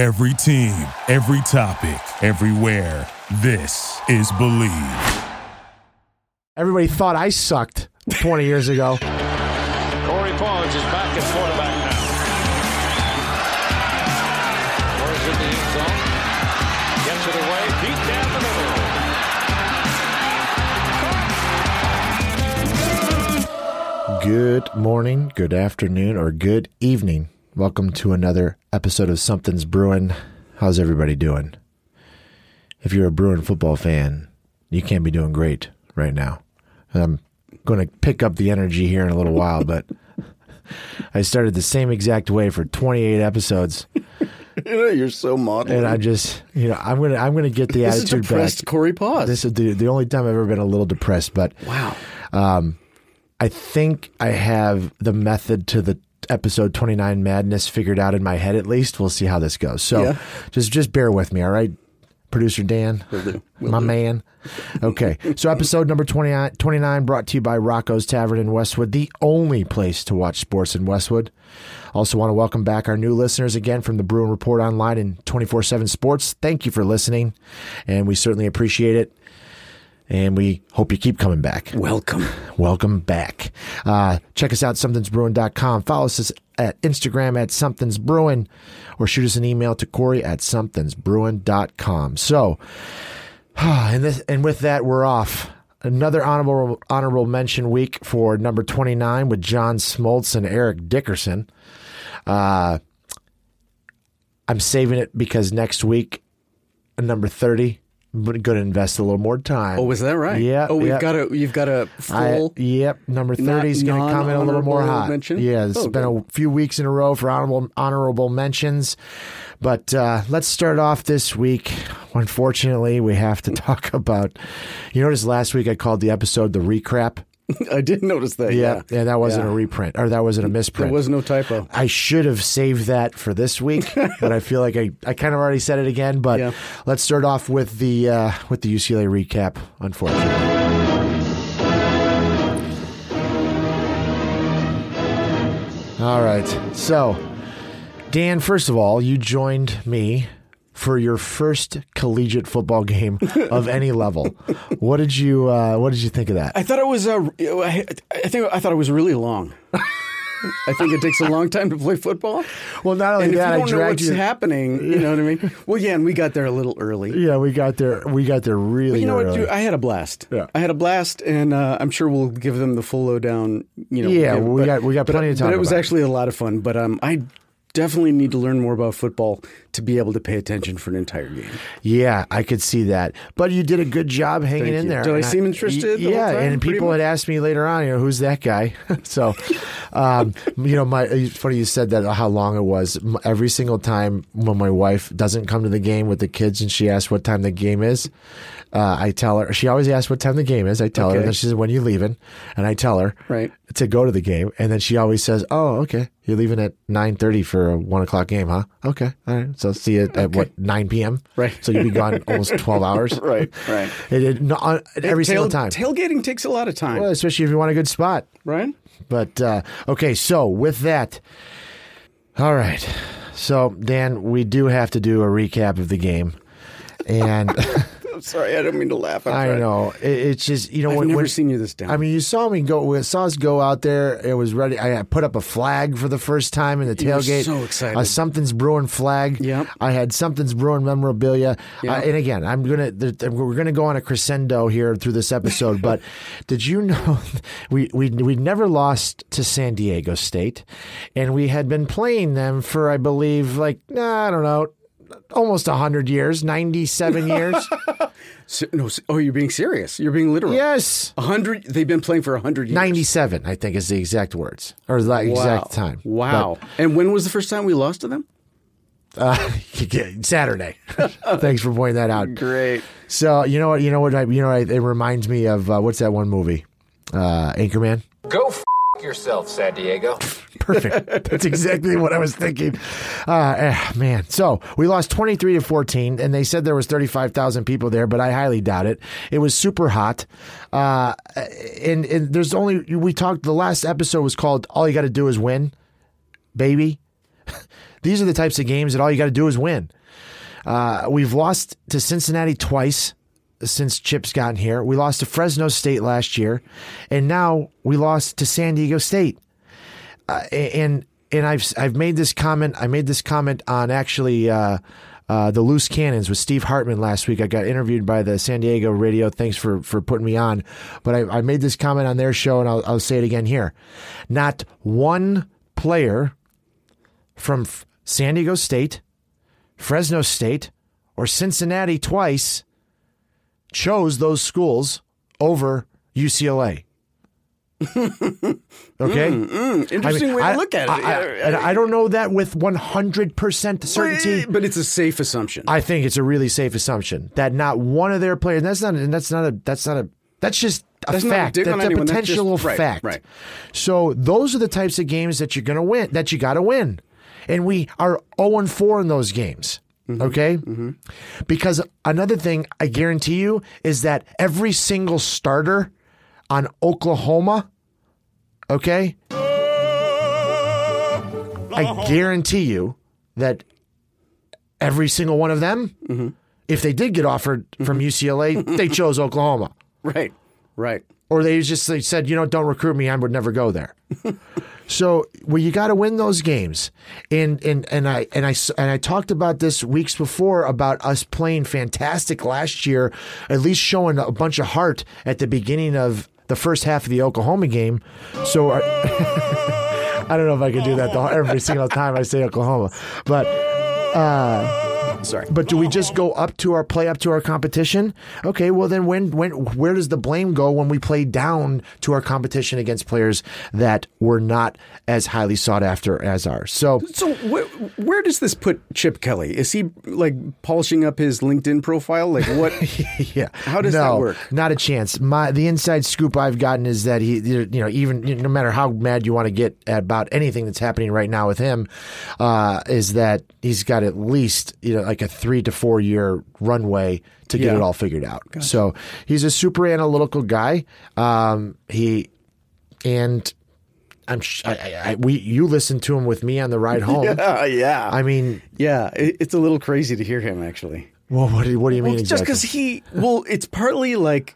Every team, every topic, everywhere. This is Believe. Everybody thought I sucked 20 years ago. Corey Paus is back at quarterback now. Throws in the end zone. Gets it away. Deep down the middle. Good morning, good afternoon, or good evening. Welcome to another episode of Something's Brewing. How's everybody doing? If you're a Bruin football fan, you can't be doing great right now. I'm going to pick up the energy here in a little while, but I started the same exact way for 28 episodes. You know, you're so modern. and I just, you know, I'm gonna, I'm gonna get the this is attitude depressed back. Corey Paus. This is the, the only time I've ever been a little depressed, but wow. Um, I think I have the method to the episode 29 madness figured out in my head at least. We'll see how this goes. So Yeah. just just bear with me, all right? Producer Dan, do. Will my do. man. Okay. So episode number 29, 29 brought to you by Rocco's Tavern in Westwood, the only place to watch sports in Westwood. Also want to welcome back our new listeners again from the Bruin Report Online and 24/7 Sports. Thank you for listening and we certainly appreciate it. And we hope you keep coming back. Welcome. Welcome back. Uh, check us out, somethingsbrewing.com. Follow us at Instagram at somethingsbrewing or shoot us an email to Corey at somethingsbrewing.com. So, and, this, and with that, we're off. Another honorable honorable mention week for number 29 with John Smoltz and Eric Dickerson. Uh, I'm saving it because next week, number 30, I'm going to invest a little more time. Oh, was that right? Yeah, Oh, we've yeah. got a you've got a I- full. yep, number thirty is going to come in a little more hot. mention? Yeah, it's Oh, been good. a few weeks in a row for honorable honorable mentions, but uh, let's start off this week. Unfortunately, we have to talk about. You notice last week I called the episode the recrap. I did notice that. Yeah, Yeah, yeah, that wasn't Yeah. a reprint or that wasn't a misprint. There was no typo. I should have saved that for this week, but I feel like I, I kind of already said it again. But Yeah. let's start off with the uh, with the UCLA recap. Unfortunately. All right. So, Dan, first of all, you joined me for your first collegiate football game of any level. What did you uh, What did you think of that? I thought it was uh, I I think I thought it was really long. I think it takes a long time to play football. Well, not only And if you that, don't know what's you. happening, you know what I mean. Well, yeah, and we got there a little early. Yeah, we got there. We got there really You know what? Dude, I had a blast. Yeah. I had a blast, and uh, I'm sure we'll give them the full lowdown. You know, Yeah, give- we got- we got but- plenty to talk But it was actually a lot of fun. But um, I definitely need to learn more about football to be able to pay attention for an entire game. Yeah, I could see that. But you did a good job hanging Thank in you. there. Did I And seem interested whole yeah, and people much? had asked me later on, you know, who's that guy? so, um, you know, my funny you said that how long it was. Every single time when my wife doesn't come to the game with the kids and she asks what time the game is, uh, I tell her. She always asks what time the game is. I tell her, and then she says, "When you leaving?" And I tell her, Right. to go to the game, and then she always says, "Oh, okay, you're leaving at nine thirty for a one o'clock game, huh? Okay, all right. So see you at what nine p.m. Right. So you'll be gone almost twelve hours. Right, right. It, it, no, uh, every Tail- single time. Tailgating takes a lot of time, well, especially if you want a good spot. right? But uh, okay, so with that, all right. So Dan, we do have to do a recap of the game, and I'm sorry, I don't mean to laugh. I'm I know it, it's just you know I've when, never when- seen you this down. I mean, you saw me go. We saw us go out there. It was ready. I put up a flag for the first time in the tailgate. so excited. A something's brewing flag. Yep. I had something's brewing memorabilia. Yep. Uh, and again, I'm gonna we're gonna go on a crescendo here through this episode. but did you know we we we never lost to San Diego State, and we had been playing them for I believe like nah, I don't know. Almost hundred years, ninety-seven years. Se- no, se- oh, you're being serious. You're being literal. yes, A hundred. They've been playing for a hundred years. 97, I think is the exact words or the Wow. exact time. Wow. and when was the first time we lost to them? Uh, Saturday. Thanks for pointing that out. Great. So you know what? You know what? I, you know it reminds me of uh, what's that one movie? Uh, Anchorman. Go f- yourself, San Diego. Perfect. That's exactly what I was thinking. Uh, eh, man, so we lost twenty three to fourteen, and they said there was thirty five thousand people there, but I highly doubt it. It was super hot, uh, and, and there's only we talked. The last episode was called "All You Got to Do Is Win," baby. these are the types of games that all you got to do is win. Uh, we've lost to Cincinnati twice since Chip's gotten here. We lost to Fresno State last year, and now we lost to San Diego State. Uh, and and I've I've made this comment. I made this comment on actually. Uh, uh, the Loose Cannons with Steve Hartman last week. I got interviewed by the San Diego radio. Thanks for, for putting me on. But I, I made this comment on their show, and I'll, I'll say it again here. Not one player from San Diego State, Fresno State, or Cincinnati twice chose those schools over UCLA. okay, mm, mm, Interesting way to look at it. I, I- I don't know that with one hundred percent certainty. but it's a safe assumption. I think it's a really safe assumption that not one of their players. That's not. And that's not a. That's not a. That's just a That's not a fact. on that's a anyone. That's potential just- fact. right. So those are the types of games that you're going to win. That you got to win, and we are zero and four in those games. Mm-hmm. Okay, because another thing I guarantee you is that every single starter on Oklahoma, okay, I guarantee you that every single one of them, Mm-hmm. if they did get offered from UCLA, they chose Oklahoma. right, right. Or they just they said, you know, don't recruit me, I would never go there. so well, you got to win those games, and and and I and I and I talked about this weeks before about us playing fantastic last year, at least showing a bunch of heart at the beginning of the first half of the Oklahoma game. So. I, I don't know if I can do that the, every single time I say Oklahoma, but uh, Sorry. but do we just go up to our play up to our competition? Okay, well then when when where does the blame go when we play down to our competition against players that were not as highly sought after as ours? So So where, where does this put Chip Kelly? Is he like polishing up his LinkedIn profile? Like what? yeah, How does no, that work? Not a chance. My the inside scoop I've gotten is that he, you know, even no matter how mad you want to get about anything that's happening right now with him, uh, is that he's got at least you know like a three to four year runway to get Yeah. it all figured out. So he's a super analytical guy. Um, he and. I'm sh- I, I, I, we you listened to him with me on the ride home. Uh, yeah, I mean, yeah. It, it's a little crazy to hear him actually. well, what do you, what do you mean Well, just exactly? because he, well, it's partly like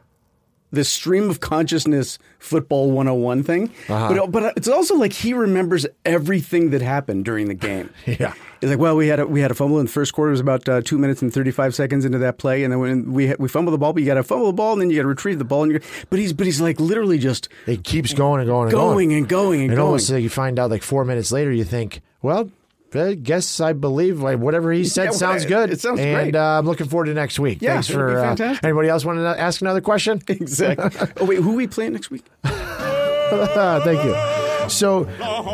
the stream of consciousness football 101 thing, Uh-huh. but but it's also like he remembers everything that happened during the game. Yeah. It's like, well, we had a, we had a fumble in the first quarter. It was about uh, two minutes and thirty five seconds into that play, and then when we we fumble the ball, but you got to fumble the ball, and then you got to retrieve the ball. And you're, but he's but he's like literally just It keeps going and going and going going. and going and And going. almost like you find out like four minutes later, you think, well, I guess I believe like whatever he said Yeah, sounds good. it sounds and, great. uh, I'm looking forward to next week. Yeah, Thanks for uh, anybody else want to ask another question? exactly. oh wait, who we playing next week? Thank you. So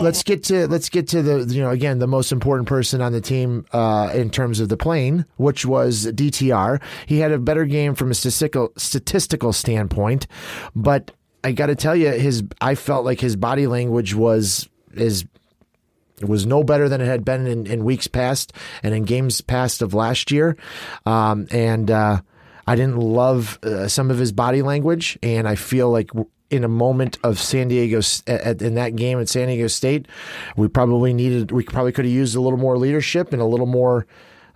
let's get to let's get to the you know again the most important person on the team uh, in terms of the plane, which was DTR. He had a better game from a statistical statistical standpoint, but I got to tell you, his I felt like his body language was is was no better than it had been in, in weeks past and in games past of last year. Um, and uh, I didn't love uh, some of his body language, and I feel like in a moment of San Diego at, in that game at San Diego State, we probably needed we probably could have used a little more leadership and a little more,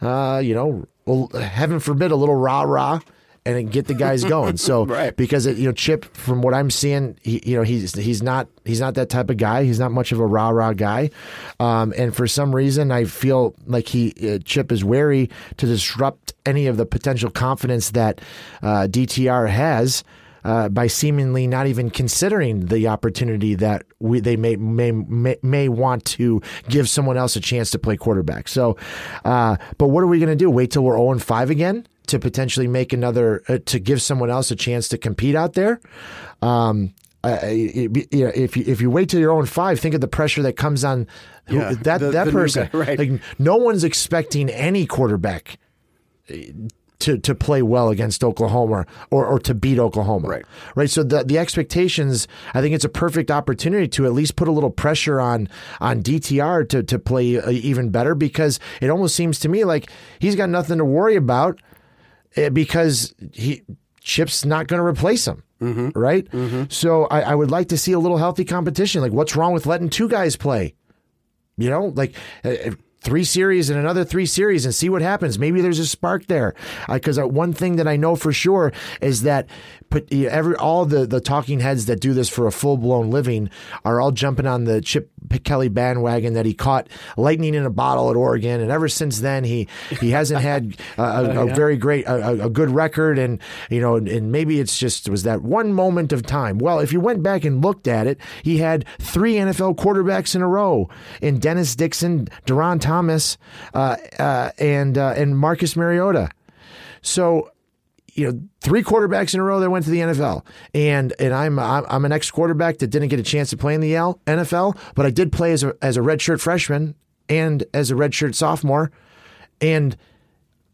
uh, you know, well, heaven forbid, a little rah rah. And get the guys going. So Right. because it, you know Chip, from what I'm seeing, he, you know he's he's not he's not that type of guy. He's not much of a rah rah guy, um, and for some reason, I feel like he uh, Chip is wary to disrupt any of the potential confidence that uh, DTR has. Uh, by seemingly not even considering the opportunity that we they may may may, may want to give someone else a chance to play quarterback. So, uh, but what are we going to do? Wait till we're zero and five again to potentially make another uh, to give someone else a chance to compete out there. Um, uh, it- you know, if you if you wait till you're 0 5, think of the pressure that comes on who- Yeah, that the- that the person. guy, right. Like no one's expecting any quarterback uh, to to play well against Oklahoma or, or to beat Oklahoma. Right. Right. So the the expectations, I think it's a perfect opportunity to at least put a little pressure on on DTR to to play uh, even better because it almost seems to me like he's got nothing to worry about eh, because he Chip's not going to replace him. Right. So I, I would like to see a little healthy competition. Like, what's wrong with letting two guys play? You know, like uh, three series and another three series and see what happens. Maybe there's a spark there. Because uh, one thing that I know for sure is that put every all the the talking heads that do this for a full blown living are all jumping on the Chip Kelly bandwagon that he caught lightning in a bottle at Oregon, and ever since then he he hasn't had a, a, a very great a, a good record, and you know, and maybe it's just it was that one moment of time. Well, if you went back and looked at it, he had three NFL quarterbacks in a row in Dennis Dixon, Darron Thomas, uh, uh, and uh, and Marcus Mariota. So you know, three quarterbacks in a row that went to the NFL, and and I'm I'm, an ex quarterback that didn't get a chance to play in the NFL, but I did play as a as a redshirt freshman and as a redshirt sophomore, and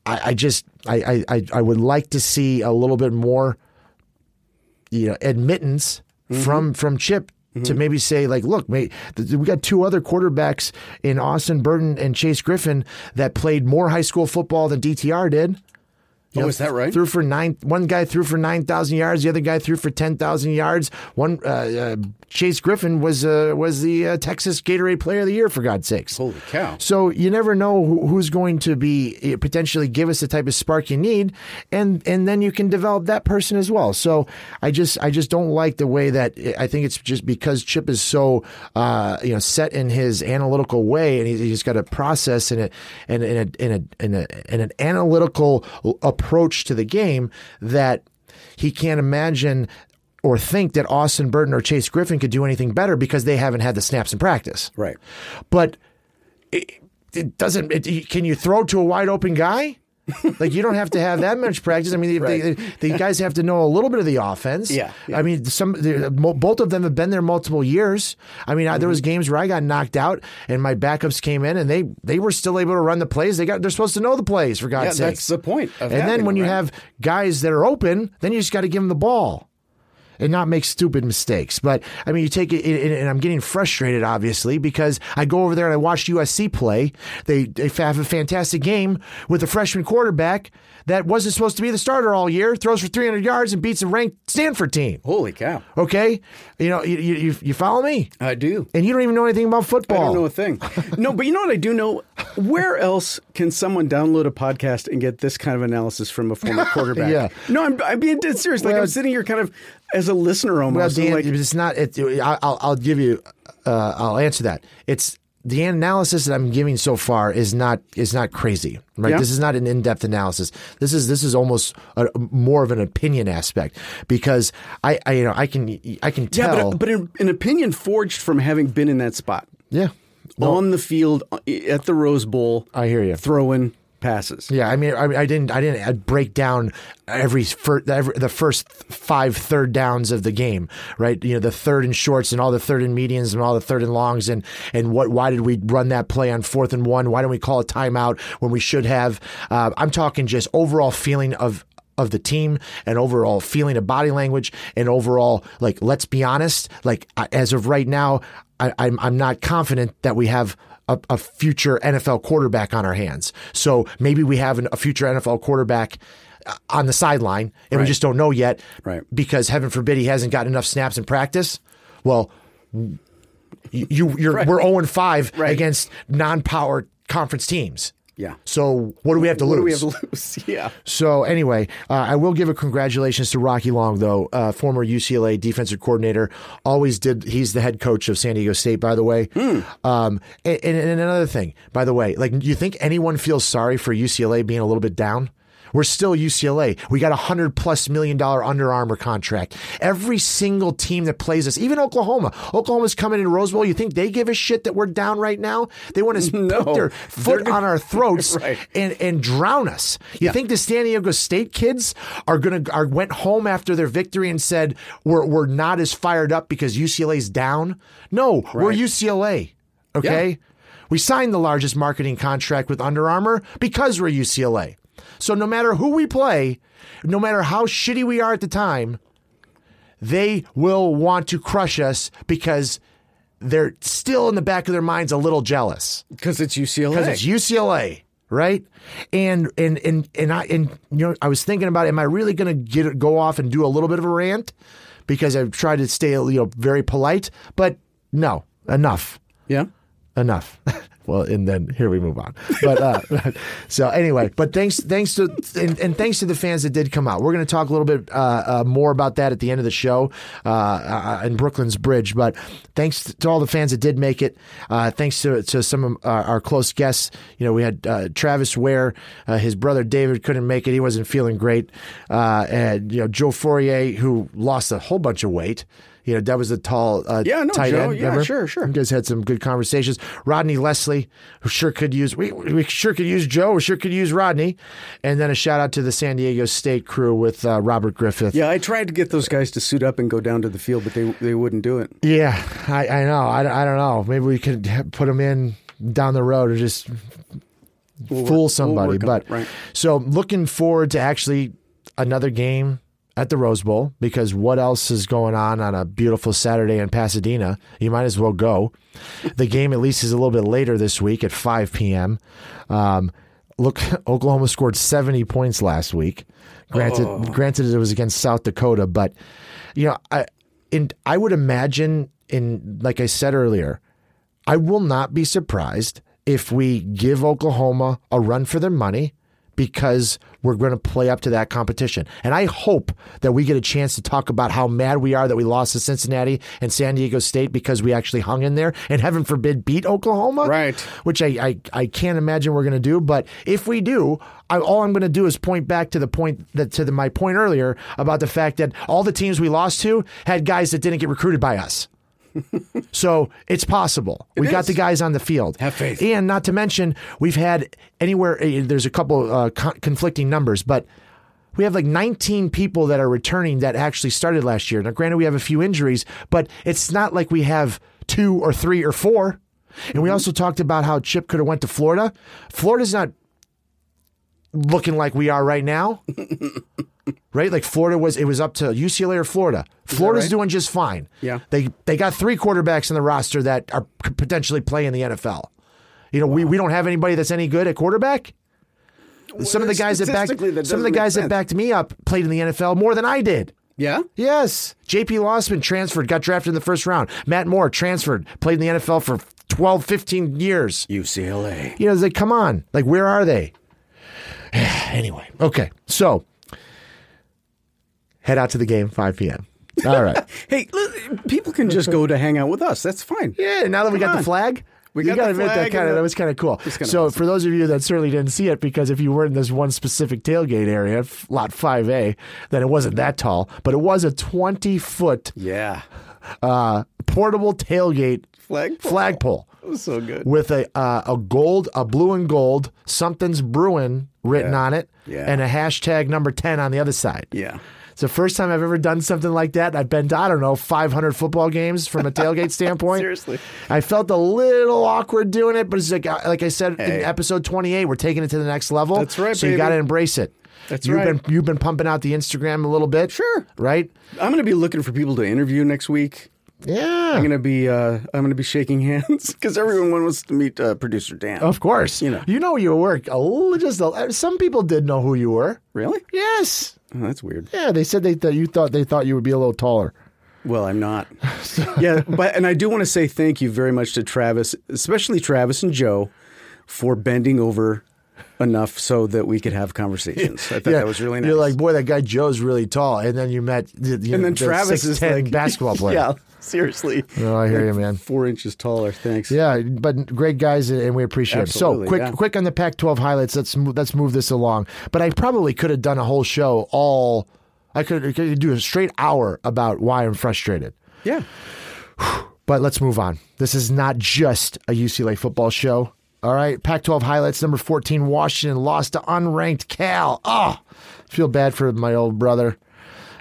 I, I just I, I I would like to see a little bit more, you know, admittance mm-hmm. from from Chip. To mm-hmm. maybe say like, look, mate, we got two other quarterbacks in Austin Burton and Chase Griffin that played more high school football than DTR did. You Oh, is that right? Threw for nine. One guy threw for nine thousand yards. The other guy threw for ten thousand yards. One uh, uh, Chase Griffin was uh, was the uh, Texas Gatorade Player of the Year for God's sakes. Holy cow. So you never know who, who's going to be eh, potentially give us the type of spark you need, and and then you can develop that person as well. So I just I just don't like the way that eh, I think it's just because Chip is so uh, you know set in his analytical way, and he's, he's got a process and a and in a in a in a in an analytical approach to the game that he can't imagine. Or think that Austin Burton or Chase Griffin could do anything better because they haven't had the snaps in practice Right. but it, it doesn't. It, can you throw to a wide open guy? Like you don't have to have that much practice. I mean, they, the guys have to know a little bit of the offense. Yeah, yeah. I mean, some both of them have been there multiple years. I mean, I, there Mm-hmm. was games where I got knocked out and my backups came in and they they were still able to run the plays. They got they're supposed to know the plays for God's Yeah, sake. that's the point of and then when you right? have guys that are open, then you just got to give them the ball and not make stupid mistakes. But I mean, you take it, and I'm getting frustrated, obviously, because I go over there and I watch USC play. They they have a fantastic game with a freshman quarterback that wasn't supposed to be the starter all year, throws for 300 yards and beats a ranked Stanford team. Holy cow. Okay, you know, you you, you follow me, I do. and you don't even know anything about football. I don't know a thing. no, but you know what I do know? Where else can someone download a podcast and get this kind of analysis from a former quarterback? Yeah. No, I'm, I'm being dead serious. Like Well- I'm sitting here kind of as a listener Well, almost. and Dan, like, it's not. It, I'll, I'll give you. Uh, I'll answer that. It's the analysis that I'm giving so far is not is not crazy, right? Yeah. This is not an in depth analysis. This is this is almost a, more of an opinion aspect because I, I you know I can I can yeah, tell. but, but an, an opinion forged from having been in that spot. yeah, on the field uh, at the Rose Bowl. I hear you. Throwing passes. Yeah, I mean, I, I didn't, I didn't I'd break down every, fir- every the first five third downs of the game, right? You know, the third and shorts and all the third and medians and all the third and longs and and what? Why did we run that play on fourth and one? Why don't we call a timeout when we should have? Uh, I'm talking just overall feeling of of the team and overall feeling of body language and overall like let's be honest like as of right now I, I'm I'm not confident that we have a, a future NFL quarterback on our hands. So maybe we have an, a future NFL quarterback uh, on the sideline, and we just don't know yet. Right. Because heaven forbid he hasn't got enough snaps in practice. Well, you, you you're we're zero and five Right. against non-power conference teams. Yeah. So what do we have to What lose? do we have to lose? Yeah. So anyway, uh, I will give a congratulations to Rocky Long, though, uh, former UCLA defensive coordinator. Always did. He's the head coach of San Diego State, by the way. Um, and, and, and another thing, by the way, like, do you think anyone feels sorry for UCLA being a little bit down? We're still UCLA. We got a hundred plus million dollar Under Armour contract. Every single team that plays us, even Oklahoma, Oklahoma's coming in Rose Bowl. You think they give a shit that we're down right now? They want to No. put their foot on our throats Right. and and drown us. You think the San Diego State kids are gonna are went home after their victory and said we're we're not as fired up because UCLA's down? No, we're UCLA. Okay, we signed the largest marketing contract with Under Armour because we're UCLA. So no matter who we play, no matter how shitty we are at the time, they will want to crush us because they're still in the back of their minds a little jealous Because it's UCLA. because it's UCLA, right? And and and and I and you know I was thinking about am I really going to get go off and do a little bit of a rant because I've tried to stay you know very polite, but no, enough. yeah. Enough. well, and then here we move on. But uh, so anyway, but thanks, thanks to and, and thanks to the fans that did come out. We're going to talk a little bit uh, uh, more about that at the end of the show uh, uh, in Brooklyn's Bridge. But thanks to all the fans that did make it. Uh, thanks to to some of our, our close guests. You know, we had Travis Wear, his brother David couldn't make it. He wasn't feeling great, uh, and you know Joe Fourier who lost a whole bunch of weight. You know, that was a tall uh, Yeah, no, tight Joe, end. yeah, remember? sure, sure. You guys had some good conversations. Rodney Leslie, who sure could use we, we sure could use Joe, we sure could use Rodney, and then a shout out to the San Diego State crew with uh, Robert Griffith. Yeah, I tried to get those guys to suit up and go down to the field, but they they wouldn't do it. Yeah, I, I know. I, I don't know. Maybe we could put them in down the road or just We'll fool work- somebody. we'll but it, right. so looking forward to actually another game at the Rose Bowl because what else is going on on a beautiful Saturday in Pasadena? You might as well go. The game at least is a little bit later this week at 5 p.m. Um, look, Oklahoma scored 70 points last week. Granted, Oh. granted it was against South Dakota, but you know, I in I would imagine in like I said earlier, I will not be surprised if we give Oklahoma a run for their money because we're going to play up to that competition. And I hope that we get a chance to talk about how mad we are that we lost to Cincinnati and San Diego State because we actually hung in there and heaven forbid beat Oklahoma. Right. Which I, I, I can't imagine we're going to do. But if we do, I, all I'm going to do is point back to the point that to the, my point earlier about the fact that all the teams we lost to had guys that didn't get recruited by us. So it's possible. we got the guys on the field. Have faith. And not to mention, we've had anywhere, eh, there's a couple uh, con- conflicting numbers, but we have like 19 people that are returning that actually started last year. Now, granted, we have a few injuries, but it's not like we have two or three or four. And we also talked about how Chip could have went to Florida. Florida's not looking like we are right now. right? Like Florida was it was up to UCLA or Florida. Florida's right? doing just fine. Yeah. They they got three quarterbacks in the roster that are could potentially play in the NFL. You know, we, we don't have anybody that's any good at quarterback. Some of the guys that backed that some of the guys that backed me up played in the NFL more than I did. Yeah, Yes. JP Losman transferred, got drafted in the first round. Matt Moore transferred, played in the NFL for 12, 15 years. UCLA. You know, it's like, come on. Like, where are they? anyway, okay. So, head out to the game, 5 p.m. All right. Hey, look, people can just go to hang out with us. That's fine. yeah, now that we Come got on. the flag. We you got the admit that kind of that was kind of cool. kinda So awesome. for those of you that certainly didn't see it, because if you were in this one specific tailgate area, lot five A, then it wasn't that tall, but it was a twenty foot Yeah. uh, portable tailgate Flagpole. flagpole. That was so good. with a uh, a gold, a blue and gold, something's brewing written Yeah. on it, Yeah. and a hashtag number ten on the other side. Yeah. It's the first time I've ever done something like that. I've been to I don't know 500 football games from a tailgate standpoint. Seriously. I felt a little awkward doing it, but it's like uh, like I said Hey. in episode 28, we're taking it to the next level. That's right, So you baby. got to embrace it. That's you've right. Been, you've been pumping out the Instagram a little bit, Sure. right? I'm going to be looking for people to interview next week. Yeah, I'm going to be uh, I'm to be shaking hands because everyone wants to meet uh, producer Dan. of course. You know. you know you work. Just a, some people did know who you were. Really? Yes. Oh, that's weird. Yeah, they said they that you thought they thought you would be a little taller. Well, I'm not. yeah, but and I do want to say thank you very much to Travis, especially Travis and Joe, for bending over enough so that we could have conversations. I thought that was really nice. You're like, boy, that guy Joe's really tall, and then you met, you and know, then the Travis is 6'10" like basketball player. Yeah, seriously. Oh, I hear you, man. Four inches taller. Thanks. Yeah, but great guys, uh, and we appreciate it. So quick, yeah. quick on the Pac-12 highlights. Let's move, let's move this along. But I probably could have done a whole show. All I could, I could do a straight hour about why I'm frustrated. Yeah. But let's move on. This is not just a UCLA football show. All right, Pac 12 highlights number 14 Washington lost to unranked Cal. Oh, feel bad for my old brother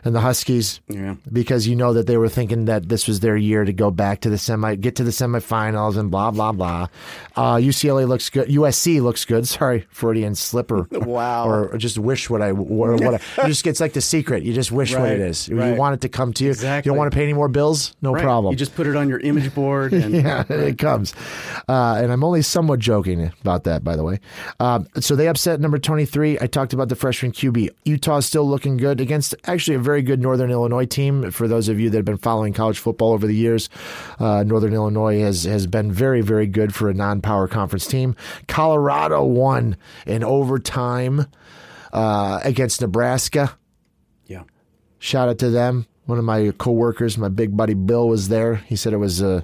and the Huskies. Yeah. Because you know that they were thinking that this was their year to go back to the semi, get to the semifinals and blah, blah, blah. Uh, UCLA looks good. USC looks good. Sorry, Freudian slipper. Wow. Or just wish what I, or what I, just, it's like the secret. You just wish what Right, it is. You want it to come to you. Exactly. You don't want to pay any more bills? No Right. problem. You just put it on your image board and yeah, it comes. Uh, and I'm only somewhat joking about that, by the way. Um, so they upset number 23. I talked about the freshman QB. Utah's still looking good against actually a very good Northern Illinois team. For those of you that have been following college football over the years, uh, Northern Illinois has has been very very good for a non-power conference team. Colorado won in overtime uh, against Nebraska. Yeah. Shout out to them. One of my coworkers, my big buddy Bill, was there. He said it was uh,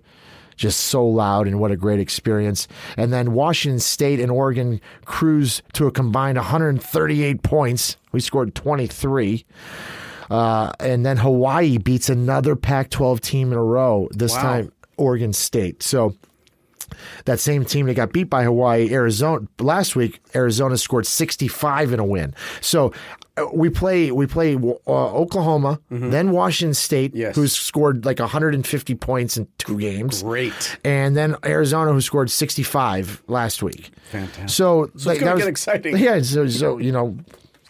just so loud and what a great experience. And then Washington State and Oregon cruised to a combined 138 points. We scored 23. Uh, and then Hawaii beats another Pac 12 team in a row, this Wow. time Oregon State. So that same team that got beat by Hawaii, Arizona last week, Arizona scored 65 in a win. So uh, we play we play uh, Oklahoma, then Washington State, Mm-hmm. Yes. who's scored like 150 points in two games. Great. And then Arizona, who scored 65 last week. Fantastic. So, it's like, that get was- exciting. Yeah. So, so you know,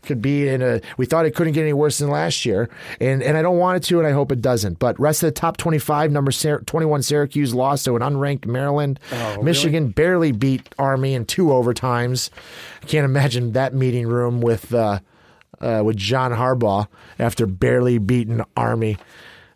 could be in a. We thought it couldn't get any worse than last year, and and I don't want it to, and I hope it doesn't. But rest of the top 25, number Sy- 21 Syracuse lost to an unranked Maryland. Oh, Michigan barely beat Army in two overtimes. I can't imagine that meeting room with. Uh, uh, with John Harbaugh after barely beating Army.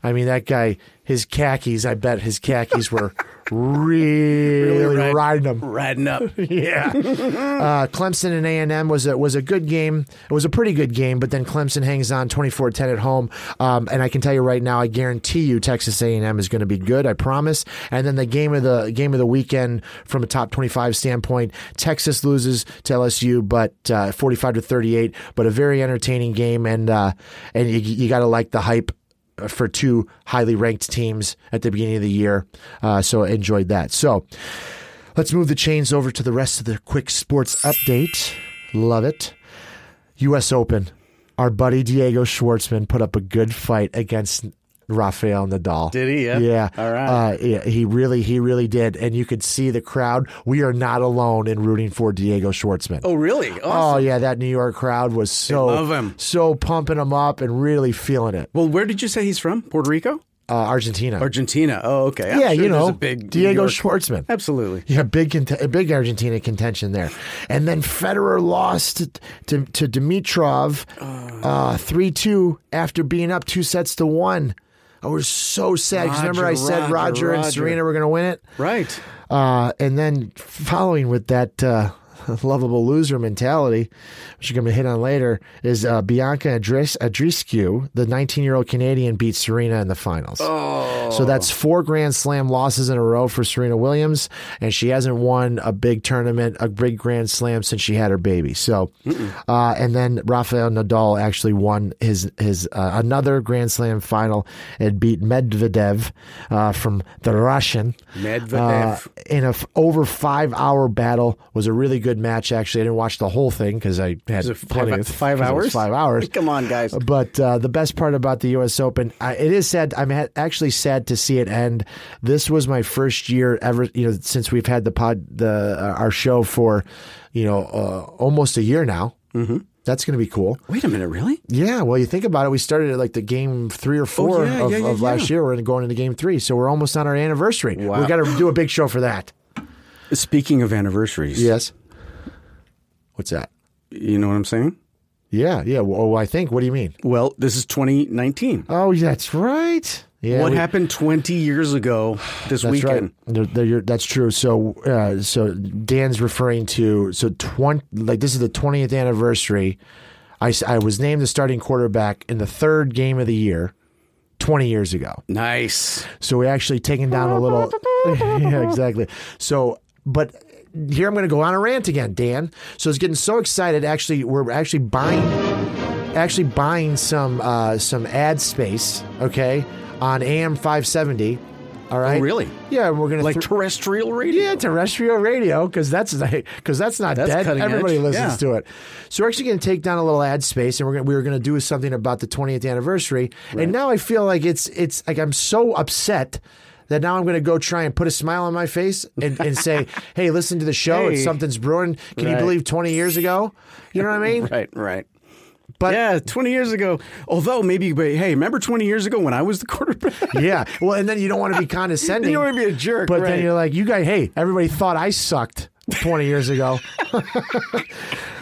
I mean, that guy, his khakis, I bet his khakis were really, red. riding him. Riding up. Yeah. uh, Clemson and A&M was a, was a good game. It was a pretty good game, but then Clemson hangs on 24-10 at home. Um, and I can tell you right now, I guarantee you Texas A&M is going to be good. I promise. And then the game of the game of the weekend from a top 25 standpoint, Texas loses to LSU, but uh, 45 to 38, but a very entertaining game. And, uh, and you, you got to like the hype for two highly ranked teams at the beginning of the year. Uh, so I enjoyed that. So let's move the chains over to the rest of the quick sports update. Love it. U.S. Open. Our buddy Diego Schwartzman put up a good fight against Rafael Nadal. Did he? Yeah? Yeah. All right. Uh, yeah, he really, he really did, and you could see the crowd. We are not alone in rooting for Diego Schwartzman. Oh, really? Oh yeah, that New York crowd was so so pumping him up and really feeling it. Well, where did you say he's from? Puerto Rico? Uh, Argentina. Argentina. Oh, okay. I'm yeah, sure you know, big Diego Schwartzman. Absolutely. Yeah, big cont- big Argentina contention there, and then Federer lost to to, to Dimitrov uh, three two after being up two sets to one. I was so sad because remember I Roger, said Roger, Roger, and Serena were going to win it, Right. uh, and then following with that uh, lovable loser mentality, which you're going to hit on later, is uh, Bianca Andreescu, the 19 year old Canadian, beat Serena in the finals. Oh. So that's four Grand Slam losses in a row for Serena Williams, and she hasn't won a big tournament, a big Grand Slam since she had her baby. So, uh, and then Rafael Nadal actually won his his uh, another Grand Slam final and beat Medvedev uh, from the Russian. Medvedev. Uh, in a f- over five hour battle was a really good match. Actually, I didn't watch the whole thing because I had it five- plenty of five 'cause it was hours? Five hours. Come on, guys. But uh, the best part about the U.S. Open, I, it is sad. I'm ha- actually sad to see it end. This was my first year ever, you know, since we've had the pod, the uh, our show for, you know, uh, almost a year now. Mm-hmm. That's going to be cool. Wait a minute, really? Yeah, well, you think about it. We started at like the game three or four Oh, yeah, of, yeah, yeah, of last year. We're going into game three, so we're almost on our anniversary. Wow. We got to do a big show for that. Speaking of anniversaries, Yes. What's that? you know what I'm saying? Yeah, yeah. Well, I think. What do you mean? Well, this is 2019. Oh, that's right. Yeah. what we- happened 20 years ago this That's weekend? right. They're- they're- that's true. So, uh, so Dan's referring to so twenty like this is the twentieth anniversary. I, I was named the starting quarterback in the third game of the year, twenty years ago. Nice. So we actually taken down a little. yeah, exactly. So, but here I'm going to go on a rant again, Dan. So I was getting so excited. Actually, we're actually buying, actually buying some uh, some ad space. Okay, on AM 570. All right. Oh, really? Yeah, we're gonna Like thr- terrestrial radio? yeah, terrestrial radio because that's because that's not That's dead. cutting Everybody edge. listens Yeah. to it. So we're actually going to take down a little ad space, and we're gonna, we were going to do something about the 20th anniversary. And now I feel like it's it's like I'm so upset. That now I'm going to go try and put a smile on my face and, and say, "Hey, listen to the show. It's something's brewing." Can you believe 20 years ago? You know what I mean? Right, right. But yeah, 20 years ago. Although maybe, but hey, remember 20 years ago when I was the quarterback? yeah. Well, and then you don't want to be condescending. You don't wanna be a jerk, But then you're like, you guys, hey, everybody thought I sucked 20 years ago.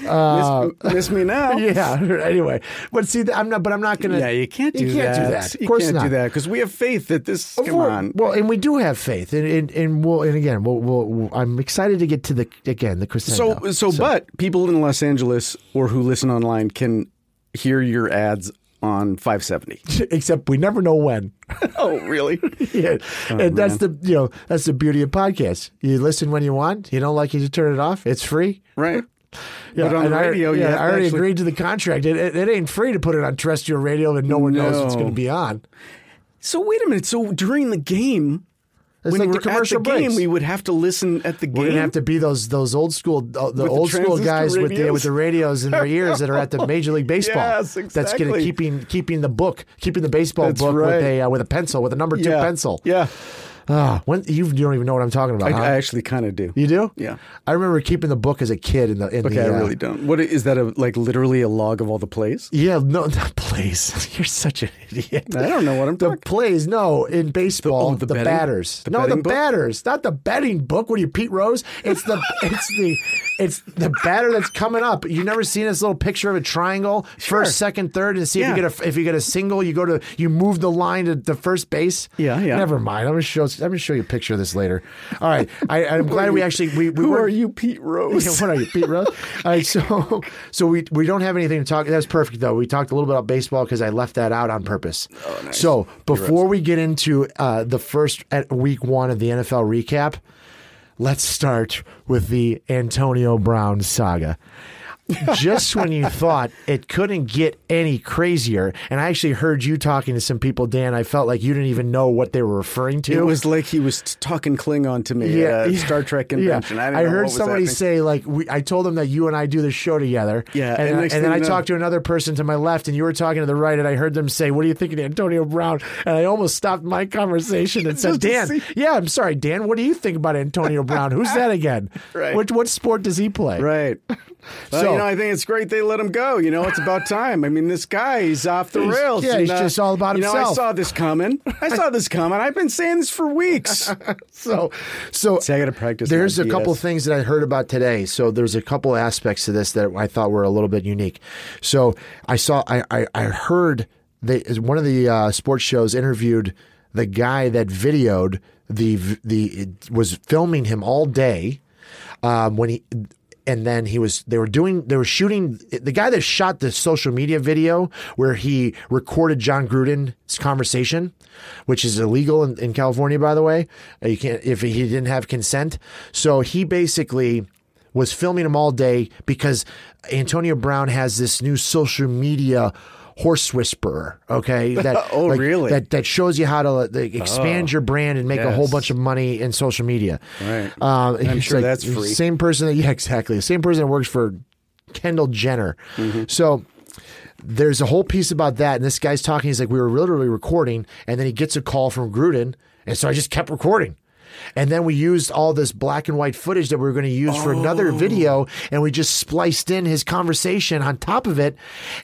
Miss, uh, miss me now. yeah. Anyway, but see, I'm not. But I'm not gonna. Yeah, you can't do you can't that. do that. Of You course can't not. do that because we have faith that this. Of Come on. Well, and we do have faith, and and, and we'll and again, we'll, we'll, I'm excited to get to the again the crescendo. So, so, but people in Los Angeles or who listen online can hear your ads on 570. except we never know when. oh, really? yeah. Oh, and that's the you know that's the beauty of podcasts. You listen when you want. You don't like it, you turn it off. It's free. Right. Yeah, but on the I- radio, you yeah, I already actually- agreed to the contract. It, it, it ain't free to put it on terrestrial radio and no one knows it's going to be on. So wait a minute. So during the game, It's when like we're the commercial at the game, we would have to listen at the game. We're gonna have to be those those old school uh, the With the old school transistor guys with the radios? with the radios in their ears that are at the Major League Baseball. Yes, That's gonna exactly. keeping keeping the book, keeping the baseball That's book right. with a uh, with a pencil with a number two yeah. pencil. Yeah, Ah, when you, you don't even know what I'm talking about. I, huh? I actually kind of do. you do? Yeah. I remember keeping the book as a kid in the in Okay, the. I uh, really don't. What is that? A like literally a log of all the plays? Yeah, no, not plays. You're such an idiot. I don't know what I'm The talking. plays, no, in baseball, oh, the, the batters. the no, the betting book? batters, not the betting book. What are you, Pete Rose? It's the, it's the, it's the batter that's coming up. You never seen this little picture of a triangle, first, second, third, and see Yeah. if you get a, if you get a single, you go to, you move the line to the first base. Yeah, yeah. Never mind. I'm gonna show, I'm gonna show you a picture of this later. All right, I, I'm glad we actually we, we Who are you, Pete Rose? yeah, what are you, Pete Rose? All right, so so we we don't have anything to talk. That's perfect though. We talked a little bit about baseball because I left that out on purpose. Oh, So before we get into uh, the first at week one of the NFL recap, let's start with the Antonio Brown saga. Just when you thought it couldn't get any crazier, and I actually heard you talking to some people, Dan, I felt like you didn't even know what they were referring to. It was like he was talking Klingon to me at a Star Trek convention. Yeah. I, I heard somebody happening. say like we, I told them that you and I do the show together. Yeah, and, and uh, I- and then I know- talked to another person to my left, and you were talking to the right, and I heard them say, "What do you think of Antonio Brown?" And I almost stopped my conversation and said, "Dan, see- yeah, I'm sorry, Dan. What do you think about Antonio Brown? Who's that again? Right. What what sport does he play? Right. Well, So- you know, I think it's great they let him go. You know, it's about time. I mean, this guy, he's off the He's- rails. yeah, and, he's uh, just all about you know, I saw this coming. I saw this coming. I've been saying this for weeks. So, so See, I gotta practice There's a couple things that I heard about today. So there's a couple aspects to this that I thought were a little bit unique. So I saw, I, I, I heard they one of the uh, sports shows interviewed the guy that videoed the the was filming him all day um, when he and then he was they were doing they were shooting the guy that shot the social media video where he recorded Jon Gruden's conversation, which is illegal in, in California by the way. Uh, You can't if he didn't have consent. So he basically was filming him all day because Antonio Brown has this new social media horse whisperer, okay? That Oh, really? That that shows you how to like, expand your brand and make a whole bunch of money in social media. Right. Um, I'm sure that's free. Same person that yeah, exactly. The same person that works for Kendall Jenner. Mm-hmm. So there's a whole piece about that, and this guy's talking. He's like, we were literally recording, and then he gets a call from Gruden, and so I just kept recording. And then we used all this black and white footage that we were going to use for another oh. video, and we just spliced in his conversation on top of it.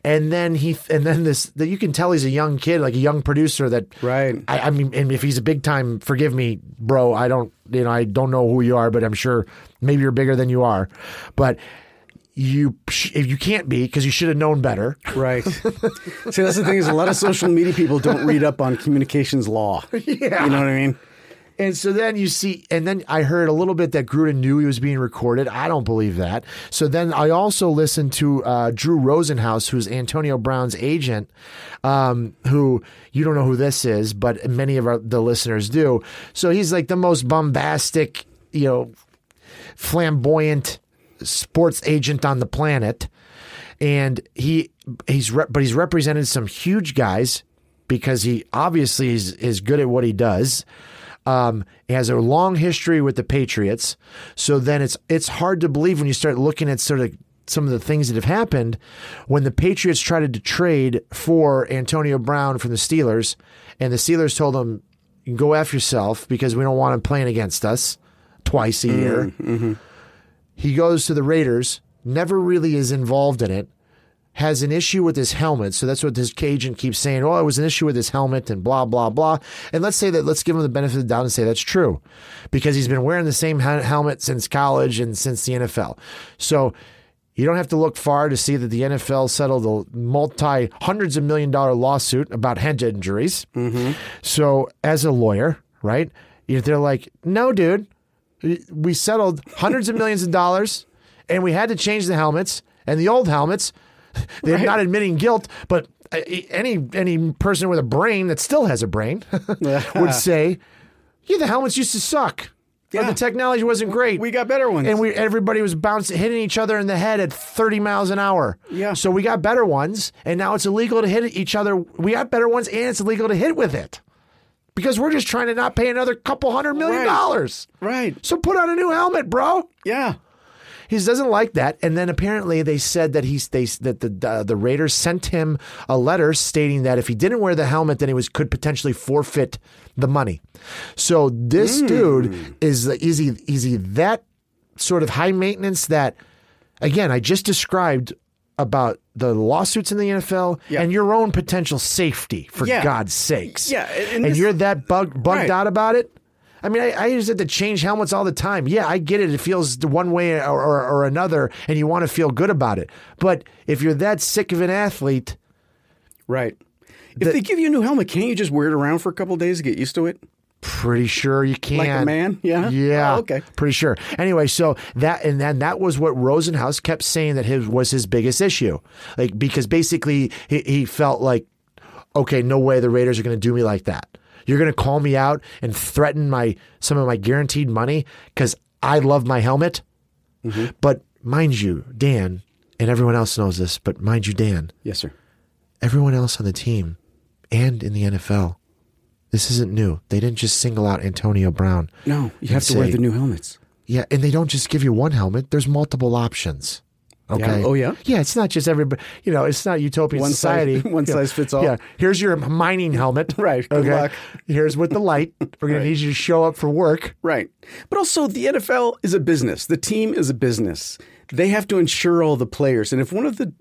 And then he, and then this, that you can tell he's a young kid, like a young producer. That Right. I, I mean, and if he's a big time, forgive me, bro. I don't, you know, I don't know who you are, but I'm sure maybe you're bigger than you are. But you, if you can't be, because you should have known better. Right. See, that's the thing is a lot of social media people don't read up on communications law. Yeah. You know what I mean? And so then you see, and then I heard a little bit that Gruden knew he was being recorded. I don't believe that. So then I also listened to uh, Drew Rosenhaus, who's Antonio Brown's agent, um, who you don't know who this is, but many of our, the listeners do. So he's like the most bombastic, you know, flamboyant sports agent on the planet, and he he's re- but he's represented some huge guys because he obviously is is good at what he does. Um, he has a long history with the Patriots, so then it's it's hard to believe when you start looking at sort of some of the things that have happened when the Patriots tried to trade for Antonio Brown from the Steelers, and the Steelers told him, "You can go after yourself because we don't want him playing against us twice a year." He goes to the Raiders, never really is involved in it, has an issue with his helmet. So that's what his agent keeps saying. Oh, it was an issue with his helmet and blah, blah, blah. And let's say that, let's give him the benefit of the doubt and say that's true because he's been wearing the same helmet since college and since the NFL. So You don't have to look far to see that the NFL settled a multi hundreds of million dollar lawsuit about head injuries. Mm-hmm. So, as a lawyer, right, they're like, no, dude, we settled hundreds of millions of dollars and we had to change the helmets and the old helmets. They're Right. not admitting guilt, but uh, any any person with a brain that still has a brain would say, "Yeah, the helmets used to suck. Yeah. the technology wasn't great. We got better ones. and we everybody was bouncing, hitting each other in the head at 30 miles an hour. Yeah. So we got better ones, and now it's illegal to hit each other. We got better ones, and it's illegal to hit with it because we're just trying to not pay another couple hundred million Right. dollars. Right. So put on a new helmet, bro. Yeah. He doesn't like that, and then apparently they said that he's they that the uh, the Raiders sent him a letter stating that if he didn't wear the helmet, then he was could potentially forfeit the money. So this dude is is he is he that sort of high maintenance that again I just described about the lawsuits in the NFL Yeah. and your own potential safety for Yeah. God's sakes. Yeah, and- and and, this- you're that bug, bugged Right. out about it. I mean, I, I used it to change helmets all the time. Yeah, I get it. It feels one way or, or, or another, and you want to feel good about it. But if you're that sick of an athlete, Right. If they give you a new helmet, can't you just wear it around for a couple of days to get used to it? pretty sure you can. Like a man? Yeah? Yeah. Oh, okay. Pretty sure. Anyway, so that and then that was what Rosenhaus kept saying that his was his biggest issue, like because basically he, he felt like, okay, no way the Raiders are going to do me like that. You're going to call me out and threaten my some of my guaranteed money because I love my helmet. Mm-hmm. But mind you, Dan, and everyone else knows this, but mind you, Dan, Yes, sir. everyone else on the team and in the NFL, this isn't new. They didn't just single out Antonio Brown. No, you have to wear the new helmets. Yeah, and they don't just give you one helmet. There's multiple options. Okay. Yeah. Oh, yeah? Yeah, it's not just everybody. You know, it's not utopian One size- society. one Yeah. size fits all. Yeah. Here's your mining helmet. Right, good okay. luck. Here's with the light. We're gonna need you to show up for work. Right. But also, the NFL is a business. The team is a business. They have to insure all the players. And if one of the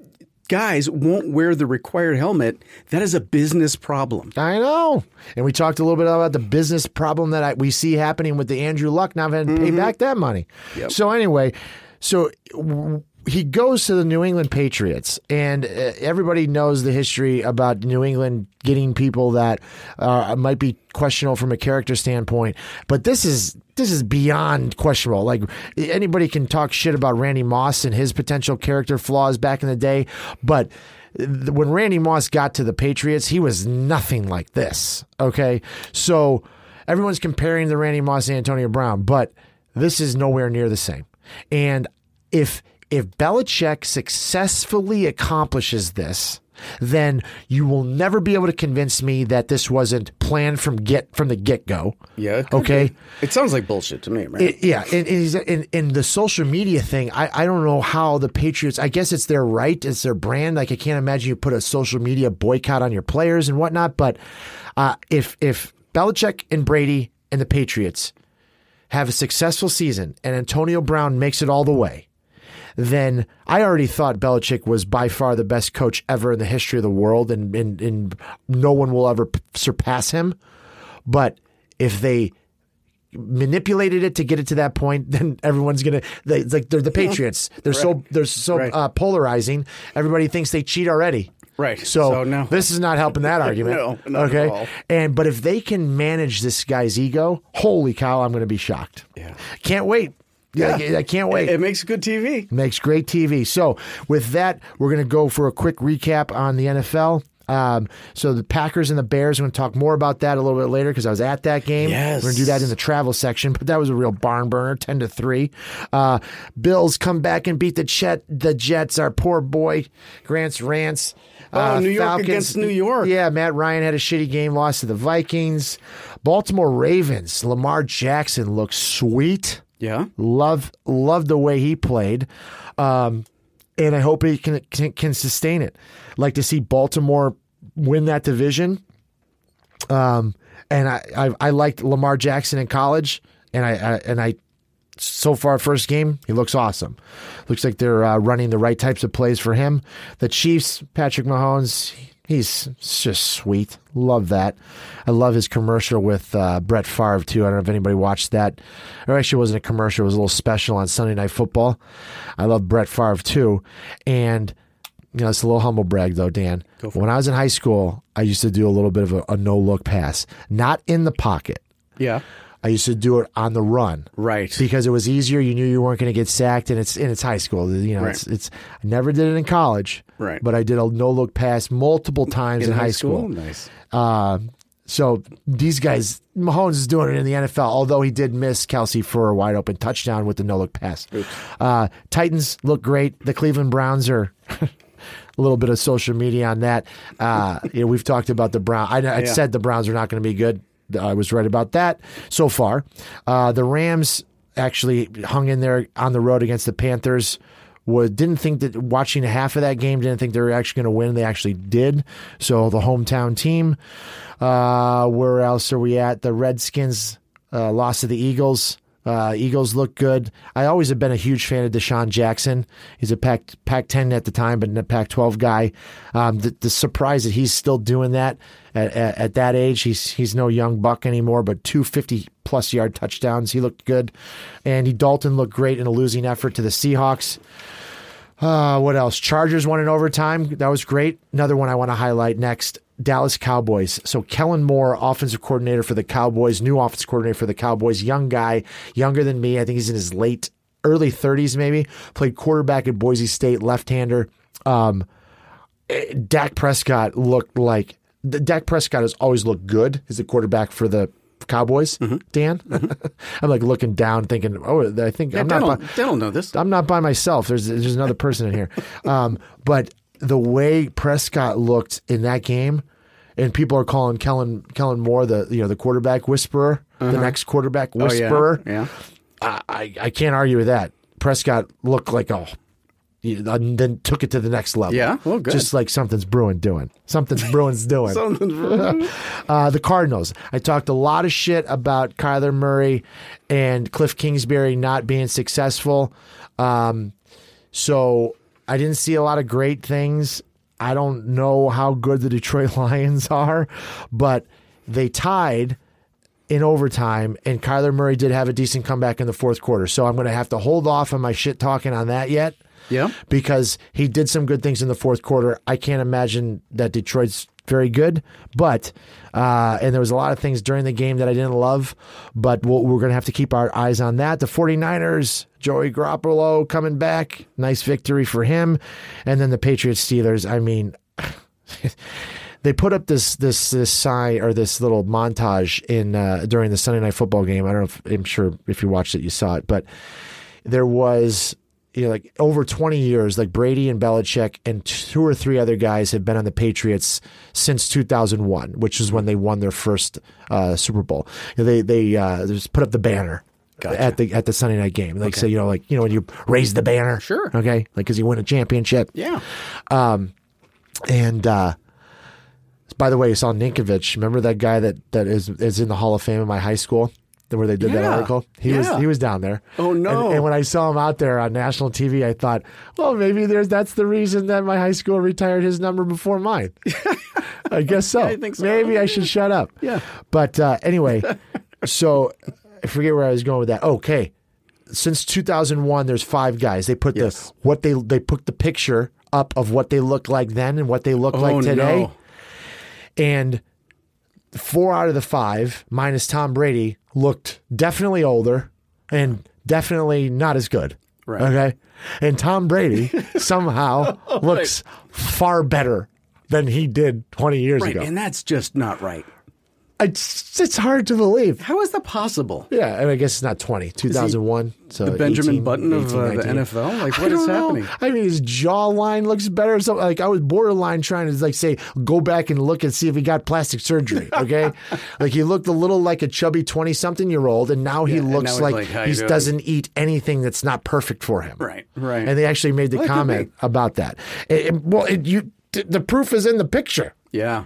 guys won't wear the required helmet, that is a business problem. I know. And we talked a little bit about the business problem that I, we see happening with the Andrew Luck not having to Mm-hmm. pay back that money. So anyway, so w- he goes to the New England Patriots, and uh, everybody knows the history about New England getting people that uh, might be questionable from a character standpoint. But this is this is beyond questionable. Like anybody can talk shit about Randy Moss and his potential character flaws back in the day, but when Randy Moss got to the Patriots, he was nothing like this. Okay. So everyone's comparing the Randy Moss and Antonio Brown, but this is nowhere near the same. And if if Belichick successfully accomplishes this, then you will never be able to convince me that this wasn't planned from get from the get go. Yeah. Okay. be. It sounds like bullshit to me, man. It- yeah, and, and, he's- and, and the social media thing, I, I don't know how the Patriots. I guess it's their right, it's their brand. Like I can't imagine you put a social media boycott on your players and whatnot. But uh, if if Belichick and Brady and the Patriots have a successful season and Antonio Brown makes it all the way, then I already thought Belichick was by far the best coach ever in the history of the world, and and, and no one will ever p- surpass him. But if they manipulated it to get it to that point, then everyone's gonna they, like they're the Patriots. They're so they're so Right. uh, polarizing. Everybody thinks they cheat already. Right. So, So, no. this is not helping that argument. No, not at okay. all. And but if they can manage this guy's ego, holy cow, I'm going to be shocked. Yeah. Can't wait. Yeah, I, I can't wait. It, it makes good TV. Makes great TV. So, with that, we're going to go for a quick recap on the NFL. Um, so, the Packers and the Bears, we're going to talk more about that a little bit later because I was at that game. Yes. We're going to do that in the travel section, but that was a real barn burner, 10 to 3. Uh, Bills come back and beat the, Chet, the Jets, our poor boy, Grant's Rants. Oh, Uh, New York Falcons- against New York. Yeah, Matt Ryan had a shitty game, lost to the Vikings. Baltimore Ravens, Lamar Jackson looks sweet. Yeah. Love love the way he played, um, and I hope he can, can can sustain it. Like to see Baltimore win that division. Um, and I, I I liked Lamar Jackson in college, and I, I and I so far, first game, he looks awesome. Looks like they're uh, running the right types of plays for him. The Chiefs, Patrick Mahomes, he's just sweet. Love that. I love his commercial with uh, Brett Favre too. I don't know if anybody watched that. Or actually, it wasn't a commercial. It was a little special on Sunday Night Football. I love Brett Favre too, and you know it's a little humble brag though, Dan. When I was in high school, I used to do a little bit of a, a no look pass, not in the pocket. Yeah. I used to do it on the run, Right. Because it was easier. You knew you weren't going to get sacked, and it's and it's high school. You know, Right. it's it's. I never did it in college, Right. But I did a no look pass multiple times in, high school. Nice. Uh, so these guys, Mahomes is doing it in the NFL, although he did miss Kelce for a wide open touchdown with the no look pass. Uh, Titans look great. The Cleveland Browns are. A little bit of social media on that. Uh, you know, we've talked about the Browns. I, I Yeah. said the Browns are not going to be good. I was right about that so far. Uh, the Rams actually hung in there on the road against the Panthers. Was didn't think that watching half of that game didn't think they were actually going to win. They actually did. So the hometown team. Uh, where else are we at? The Redskins uh, lost to the Eagles. Uh, Eagles look good. I always have been a huge fan of DeSean Jackson. He's a Pac Pac ten at the time, but a Pac twelve guy. Um, the, the surprise that he's still doing that at, at, at that age. He's he's no young buck anymore, but two fifty plus yard touchdowns. He looked good. Andy Dalton looked great in a losing effort to the Seahawks. Uh, what else? Chargers won in overtime. That was great. Another one I want to highlight next. Dallas Cowboys. So Kellen Moore, offensive coordinator for the Cowboys, new offensive coordinator for the Cowboys, young guy, younger than me. I think he's in his late, early 30s maybe. Played quarterback at Boise State, left-hander. Um, eh, Dak Prescott looked like Dak Prescott has always looked good as a quarterback for the Cowboys. Mm-hmm. Dan, I'm like looking down, thinking, oh, I think I'm not. don't, by- they don't know this. I'm not by myself. There's there's another person in here. Um, but the way Prescott looked in that game, and people are calling Kellen Kellen Moore the you know the quarterback whisperer, the next quarterback Uh-huh. Oh, yeah. whisperer. Yeah. I, I can't argue with that. Prescott looked like oh. And then took it to the next level. Yeah? Well, good. Just like something's brewing doing. Something's brewing's doing. Something's wrong. Uh, the Cardinals. I talked a lot of shit about Kyler Murray and Cliff Kingsbury not being successful. Um, so I didn't see a lot of great things. I don't know how good the Detroit Lions are, but they tied in overtime, and Kyler Murray did have a decent comeback in the fourth quarter. So I'm going to have to hold off on my shit talking on that yet. Yeah. Because he did some good things in the fourth quarter. I can't imagine that Detroit's very good, but uh, and there was a lot of things during the game that I didn't love, but we'll, we're going to have to keep our eyes on that. The 49ers, Joey Garoppolo coming back, nice victory for him, and then the Patriots Steelers. I mean, they put up this this this sign or this little montage in uh, during the Sunday night football game. I don't know if I'm sure if you watched it, you saw it, but there was you know like over 20 years like Brady and Belichick and two or three other guys have been on the Patriots since 2001 which is when they won their first uh, Super Bowl You know, they they uh, just put up the banner at the at the Sunday night game like say you know like you know when you raise the banner Sure. okay like because you win a championship Yeah. and uh, by the way, you saw Ninkovich. Remember that guy that, that is is in the Hall of Fame in my high school, where they did that article. He was he was down there. Oh, no. And, and when I saw him out there on national TV, I thought, well, maybe there's that's the reason that my high school retired his number before mine. I guess so. I think so. Maybe I should shut up. Yeah. But uh, anyway, so I forget where I was going with that. Okay. Since 2001, there's five guys. They put Yes. the what they they put the picture up of what they look like then and what they look like oh, today. no. And four out of the five, minus Tom Brady, looked definitely older and definitely not as good. Right. Okay. And Tom Brady somehow oh, looks far better than he did 20 years Right. ago. And that's just not right. It's, it's hard to believe. How is that possible? Yeah, and I guess it's not 20, 2001. so the Benjamin 18, Button of uh, the NFL? Like, I what is don't know. happening? I mean, his jawline looks better. So, like, I was borderline trying to like say, go back and look and see if he got plastic surgery. Okay, like he looked a little like a chubby twenty-something-year-old, and now he Yeah, looks now like, like, he doesn't eat anything that's not perfect for him. Right, right. And they actually made the Well, comment about that. It- it- well, it, you the proof is in the picture. Yeah.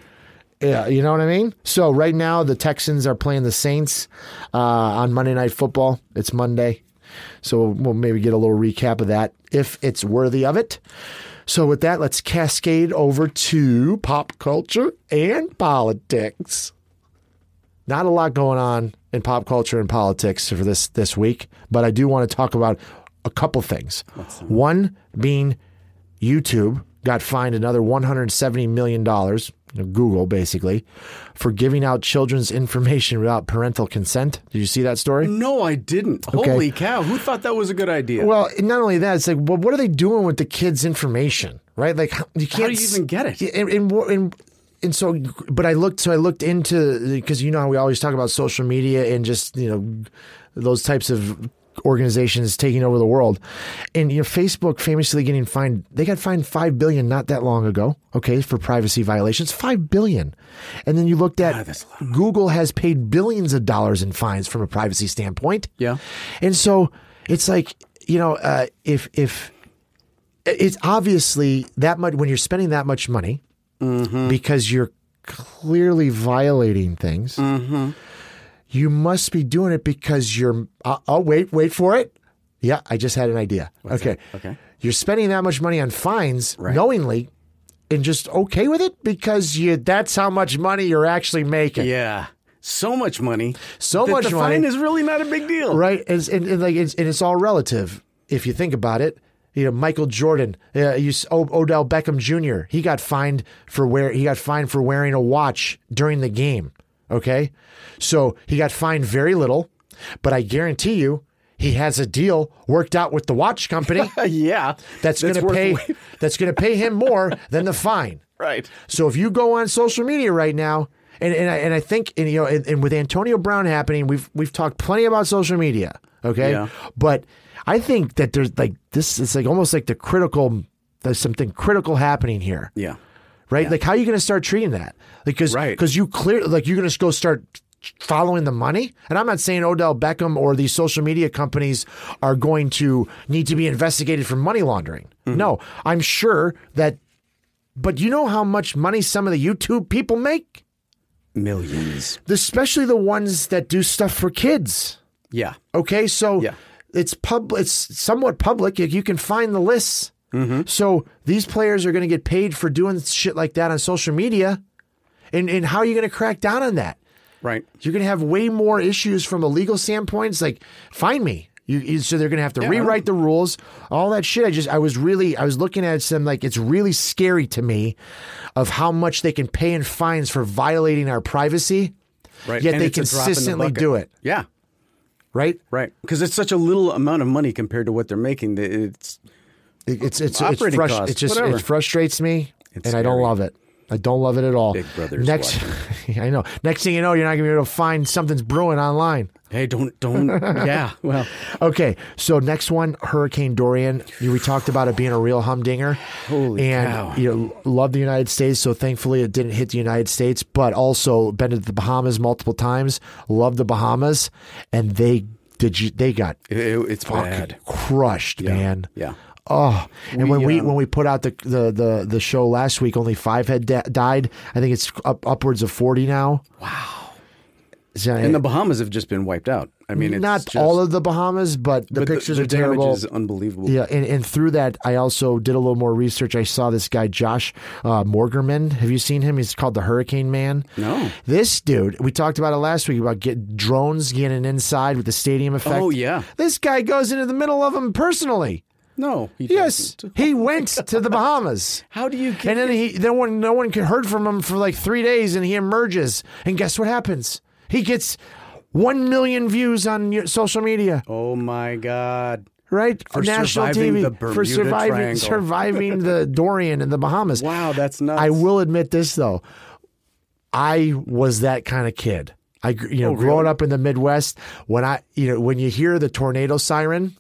Yeah, you know what I mean? So right now the Texans are playing the Saints uh, on Monday Night Football. It's Monday. So we'll maybe get a little recap of that if it's worthy of it. So with that, let's cascade over to pop culture and politics. Not a lot going on in pop culture and politics for this this week, but I do want to talk about a couple things. One being YouTube got fined another $170 million, Google basically, for giving out children's information without parental consent. Did you see that story? No, I didn't. Holy cow! Who thought that was a good idea? Well, not only that, it's like, well, what are they doing with the kids' information, right? Like, you can't do you even get it? And so, but I looked, so I looked into because you know how we always talk about social media and just you know those types of organizations taking over the world, and you know Facebook famously getting fined. They got fined five billion not that long ago. Okay, for privacy violations, five billion. And then you looked at God, that's a lot Google has paid billions of dollars in fines from a privacy standpoint. Yeah. And so it's like, you know, uh, if if it's obviously that much when you're spending that much money because you're clearly violating things, you must be doing it because you're. Uh, oh, wait, wait for it. Yeah, I just had an idea. okay, that? Okay. You're spending that much money on fines knowingly, and just okay with it because you. That's how much money you're actually making. yeah, so much money. So much the money. fine is really not a big deal. right? And, and, and like it's, and it's all relative if you think about it. You know, Michael Jordan, uh, you, o- Odell Beckham Jr. He got fined for wear. He got fined for wearing a watch during the game. Okay, so he got fined very little, but I guarantee you, he has a deal worked out with the watch company yeah, that's, going to pay. way- That's going to pay him more than the fine. right. So if you go on social media right now, and and I, and I think and, you know, and, and with Antonio Brown happening, we've we've talked plenty about social media, okay? Yeah. But I think that there's like this. It's like almost like the critical. There's something critical happening here, Yeah. right? Like how are you going to start treating that? Because Right. because you clear like you're going to go start following the money. And I'm not saying Odell Beckham or these social media companies are going to need to be investigated for money laundering. Mm-hmm. No, I'm sure that. But you know how much money some of the YouTube people make, Millions. especially the ones that do stuff for kids. Yeah. Okay, so Yeah. it's pub. It's somewhat public. You can find the lists. Mm-hmm. So these players are going to get paid for doing shit like that on social media, and and how are you going to crack down on that? Right. You're going to have way more issues from a legal standpoint. It's like find me. You, you- so they're going to have to Yeah, rewrite the rules, all that shit. I just I was really I was looking at some like it's really scary to me of how much they can pay in fines for violating our privacy. Right. Yet And they it's in the consistently do it. Yeah. Right? Right. Because it's such a little amount of money compared to what they're making. that It's It's it's it's, costs, it just it frustrates me, It's and I don't love it. I don't love it at all. Big Brother's Next, I know. Next thing you know, you're not gonna be able to find something's brewing online. hey, don't don't. yeah. Well, Okay, so next one, Hurricane Dorian. You- We talked about it being a real humdinger. Holy and cow. you know, love the United States. So thankfully, it didn't hit the United States, but also been to the Bahamas multiple times. Love the Bahamas, and they did. You, they got it, it's bad. crushed, man. Yeah. Oh, and We, when we um, when we put out the, the the the show last week, only five had da- died. I think it's up upwards of forty now. Wow. And the Bahamas have just been wiped out. I mean, it's not just, all of the Bahamas, but the but pictures the, are the damage terrible. is unbelievable. Yeah, and, and through that, I also did a little more research. I saw this guy, Josh uh, Morgerman. Have you seen him? He's called the Hurricane Man. No. This dude, we talked about it last week about get drones getting inside with the stadium effect. Oh, yeah. This guy goes into the middle of them personally. No. He Yes, doesn't. he went to the Bahamas. How do you get? And then he, no one, no one could heard from him for like three days, and he emerges. And guess what happens? He gets one million views on your social media, oh my God. right? For national surviving TV the for surviving Triangle. surviving the Dorian in the Bahamas. Wow, that's nuts. I will admit this though, I was that kind of kid. I, you know, Oh, growing up in the Midwest, when I, you know, when you hear the tornado siren.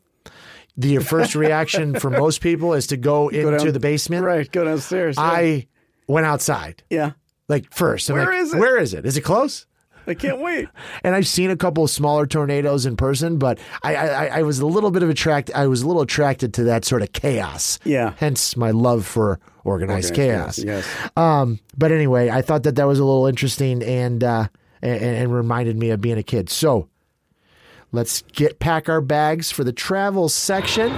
The first reaction for most people is to go into down- the basement. Right. Go downstairs. yeah. I went outside. Yeah. Like first, I'm Where like, is it? Where is it? Is it close? I can't wait. And I've seen a couple of smaller tornadoes in person, but I, I, I was a little bit of attract. I was a little attracted to that sort of chaos. Yeah. Hence my love for organized, chaos. Yes. Um, but anyway, I thought that that was a little interesting and uh, and, and reminded me of being a kid. So let's get pack our bags for the travel section.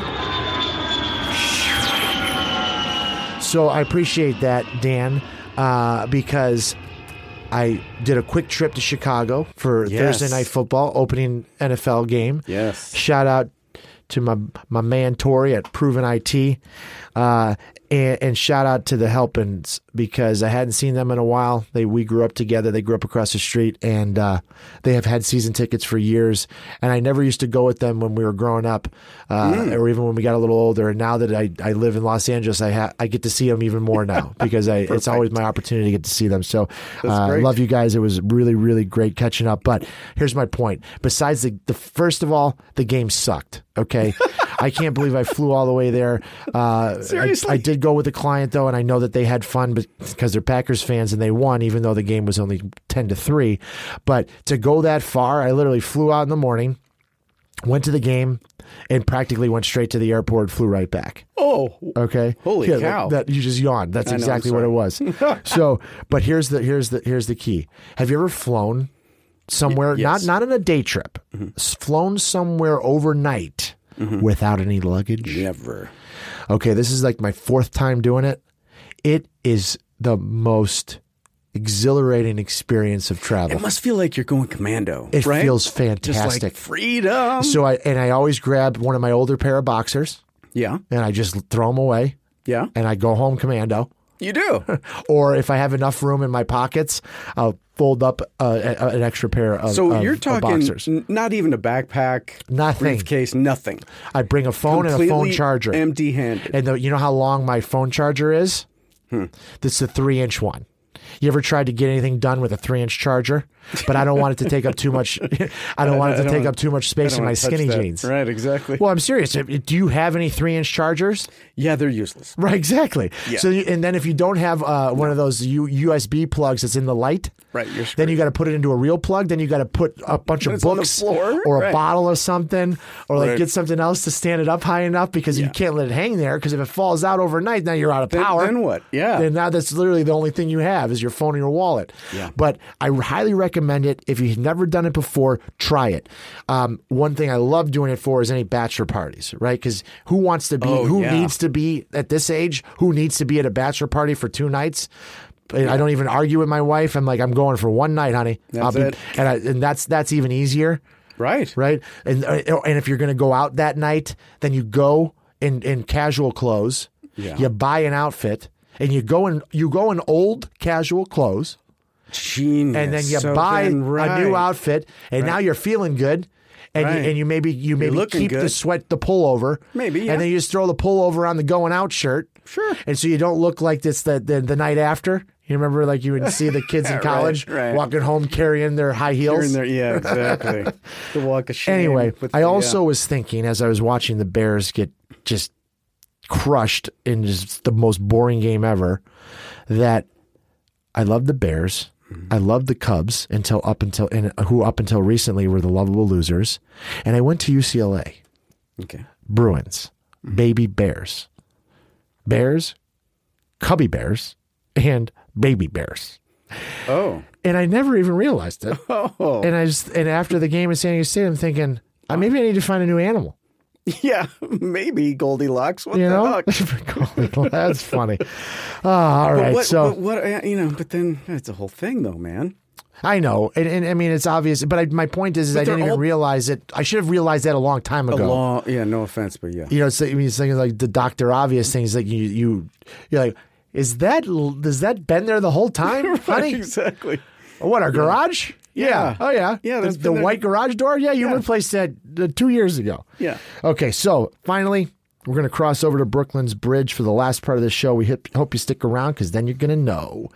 So I appreciate that, Dan, uh, because I did a quick trip to Chicago for Yes. Thursday night football opening NFL game. Yes. Shout out to my my man Tori at Proven IT, uh, and, and shout out to the Helpins because I hadn't seen them in a while. They we grew up together. They grew up across the street, and uh, they have had season tickets for years. And I never used to go with them when we were growing up, uh, or even when we got a little older. And now that I, I live in Los Angeles, I ha- I get to see them even more now because I, it's always my opportunity to get to see them. So uh, love you guys. It was really really great catching up. But here's my point. Besides the, the first of all, the game sucked. Okay, I can't believe I flew all the way there. Uh, Seriously? I, I did go with a client though, and I know that they had fun, because they're Packers fans and they won, even though the game was only ten to three. But to go that far, I literally flew out in the morning, went to the game, and practically went straight to the airport, flew right back. Oh, Okay. Holy Yeah, cow. That you just yawned. That's I know, exactly what it was. so, but here's the here's the here's the key. Have you ever flown somewhere yes. not not on a day trip, s- flown somewhere overnight Mm-hmm. without any luggage? never. Okay, this is like my fourth time doing it. It is the most exhilarating experience of travel. It must feel like you're going commando. It right? feels Just fantastic. like freedom. so I and I always grab one of my older pair of boxers yeah, and I just throw them away yeah, and I go home commando. you do. or if I have enough room in my pockets, I'll fold up uh, a, an extra pair of, So of- you're talking boxers. n- not even a backpack, Nothing. briefcase, nothing. I bring a phone and a phone charger. empty-handed. And the, you know how long my phone charger is? Hmm. This is a three inch one. You ever tried to get anything done with a three inch charger? But I don't want it to take up too much. I don't want it to take up too much space in my skinny that. jeans. Right, exactly. Well, I'm serious. Do you have any three inch chargers? yeah, they're useless. Right, exactly. Yeah. So, you, and then if you don't have uh, one of those U- USB plugs that's in the light, Right, you're then you got to put it into a real plug. Then you got to put a bunch of It's on the books floor, or a right. bottle of something, or like Right. get something else to stand it up high enough because you can't let it hang there. Because if it falls out overnight, now you're out of Then- power. then what? Yeah. Then now that's literally the only thing you have is your phone or your wallet. Yeah. But I highly recommend it. If you've never done it before, try it. Um, one thing I love doing it for is any bachelor parties, right? Because who wants to be? Oh, who yeah. needs to be at this age? Who needs to be at a bachelor party for two nights? I don't even argue with my wife. I'm like, I'm going for one night, honey. That's be, it. and I, and that's that's even easier, Right. right? And uh, and if you're going to go out that night, then you go in in casual clothes. Yeah. You buy an outfit, and you go in you go in old casual clothes, Genius. and then you So buy then, a new outfit, and now you're feeling good. And, Right. you, and you maybe you maybe keep the sweat the pullover Maybe, yeah. and then you just throw the pullover on the going out shirt Sure. and so you don't look like this the the, the night after you remember like you would see the kids in college right. walking home carrying their high heels there. Yeah, exactly. the walk of shame. Anyway, I the, also was thinking as I was watching the Bears get just crushed in just the most boring game ever that I love the Bears. Mm-hmm. I loved the Cubs until up until and who up until recently were the lovable losers. And I went to UCLA. Okay. Bruins, baby Bears. Bears, Cubby Bears, and baby Bears. Oh. And I never even realized it. Oh. And I just and after the game in San Diego State, I'm thinking, uh, maybe I need to find a new animal. Yeah, maybe Goldilocks. What You the know, that's funny. Oh, all right, what, so but what, uh, you know, but then it's a whole thing, though, man. I know, and, and I mean it's obvious, but I, my point is, is I didn't even all- realize it. I should have realized that a long time A ago. long, yeah, no offense, but yeah. you know, it's like, I mean, it's like, like the Doctor Obvious things. Like you, you, you're like, is that does that been there the whole time, honey? exactly. What our garage? Yeah. Oh yeah. Yeah, The, the white garage door. Yeah, you Yeah. replaced that uh, two years ago. Yeah. Okay, so finally, we're going to cross over to Brooklyn's Bridge for the last part of the show. We hip, hope you stick around because then you're going to know.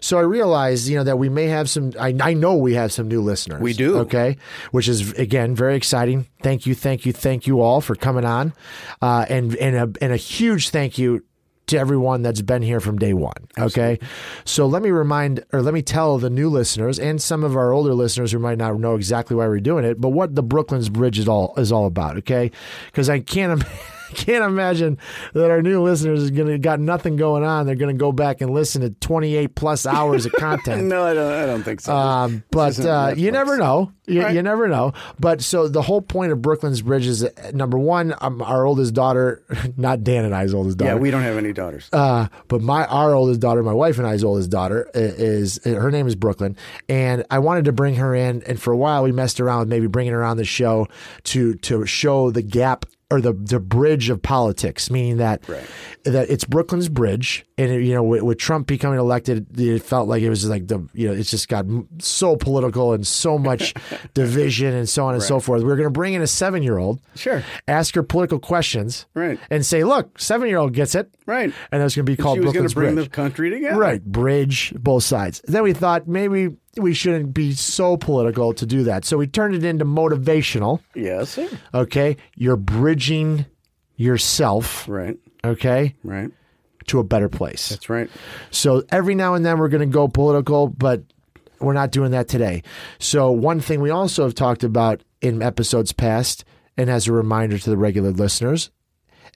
So I realize, you know, that we may have some. I, I know we have some new listeners. We do. Okay, which is again very exciting. Thank you, thank you, thank you all for coming on, uh, and and a and a huge thank you to everyone that's been here from day one. Okay. So let me remind or let me tell the new listeners and some of our older listeners who might not know exactly why we're doing it, but what the Brooklyn's Bridge is all is all about. Okay. Because I can't. im- can't imagine that our new listeners is gonna got nothing going on. They're gonna go back and listen to 28 plus hours of content. No, I don't. I don't think so. Um, but uh, you never know. You, Right. you never know. But so the whole point of Brooklyn's Bridge is uh, number one, um, our oldest daughter, not Dan and I's oldest daughter. yeah, we don't have any daughters. Uh, but my our oldest daughter, my wife and I's oldest daughter, i- is her name is Brooklyn, and I wanted to bring her in. And for a while, we messed around with maybe bringing her on the show to to show the gap or the the bridge of politics, meaning that Right. that it's Brooklyn's bridge, and it, you know with, with Trump becoming elected, it felt like it was like the you know it's just got so political and so much division and so on and so forth. We are going to bring in a seven year old, Sure. ask her political questions, Right. and say, look, seven year old gets it, Right. and that's going to be called she was going Brooklyn's to bring Bridge. the country together. Right, bridge, both sides. Then we thought maybe we shouldn't be so political to do that. So we turned it into motivational. Yes. Sir. Okay. You're bridging yourself, Right. okay, Right. to a better place. That's right. So every now and then we're going to go political, but we're not doing that today. So one thing we also have talked about in episodes past, and as a reminder to the regular listeners,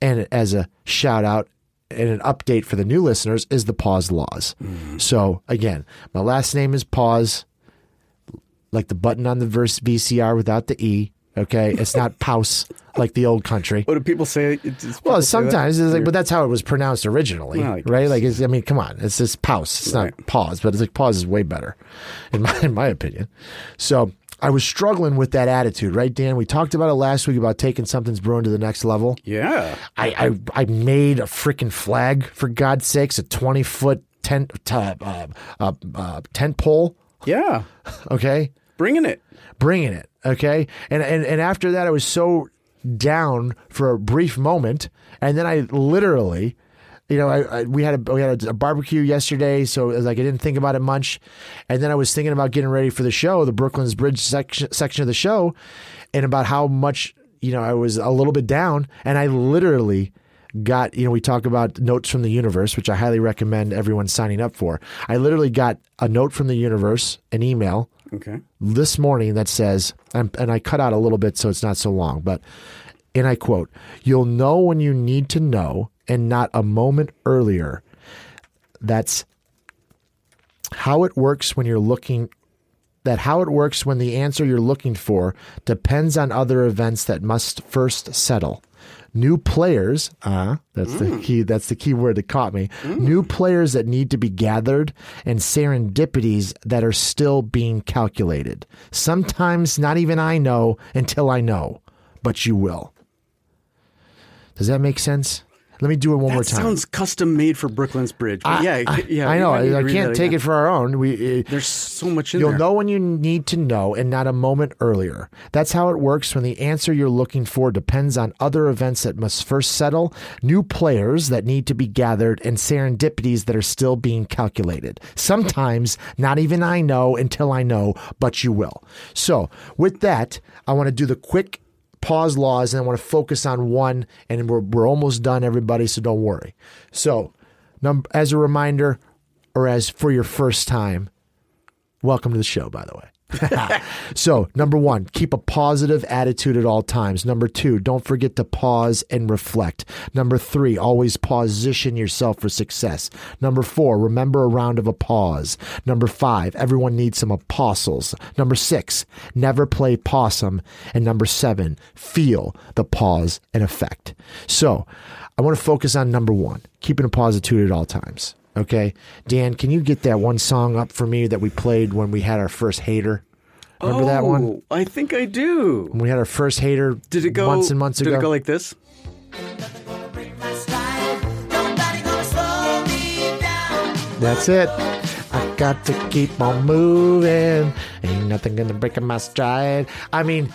and as a shout out and an update for the new listeners, is the pause laws. Mm-hmm. So again, my last name is Paus, like the button on the verse VCR without the E. Okay, it's not Pause like the old country. What do people say? People Well, say sometimes it's like, but that's how it was pronounced originally, Well, right? Like, it's, I mean, come on, it's just pause. It's Right. not pause, but it's like pause is way better, in my in my opinion. So I was struggling with that attitude, right, Dan? We talked about it last week about taking something's brewing to the next level. Yeah. I I, I made a freaking flag for God's sakes, a twenty foot tent uh, uh, uh, tent pole. Yeah. Okay, Bringing it. bringing it. Okay. And, and, and after that, I was so down for a brief moment. And then I literally, you know, I, I we had a we had a, barbecue yesterday, so it was like I didn't think about it much. And then I was thinking about getting ready for the show, the Brooklyn's Bridge section section of the show, and about how much you know I was a little bit down, and I literally got you know we talk about notes from the universe, which I highly recommend everyone signing up for. I literally got a note from the universe, an email Okay. this morning that says, and, and I cut out a little bit so it's not so long, but, and I quote, you'll know when you need to know and not a moment earlier. That's how it works when you're looking that how it works when the answer you're looking for depends on other events that must first settle. New players, uh, that's the key that's the key word that caught me. New players that need to be gathered and serendipities that are still being calculated. Sometimes not even I know until I know, but you will. Does that make sense? Let me do it one That more time. sounds custom made for Brooklyn's Bridge. But yeah, I, yeah. I know. we might need to I, can't take it for our own. We uh, There's so much in there. You'll there. know when you need to know and not a moment earlier. That's how it works when the answer you're looking for depends on other events that must first settle, new players that need to be gathered, and serendipities that are still being calculated. Sometimes not even I know until I know, but you will. So, with that, I want to do the quick pause laws and I want to focus on one and we're, we're almost done everybody so don't worry. So, num- as a reminder or as for your first time, Welcome to the show, by the way. so, number one, keep a positive attitude at all times. Number two, don't forget to pause and reflect. Number three, always position yourself for success. Number four, remember a round of applause. Number five, everyone needs some apostles. Number six, never play possum. And number seven, feel the pause and effect. So, I want to focus on number one, keeping a positive attitude at all times. Okay, Dan, can you get that one song up for me that we played when we had our first hater? Remember that one? Oh, I think I do. When we had our first hater Did it go months and months did ago? Did it go like this? That's it. I got to keep on moving. Ain't nothing gonna break my stride. I mean,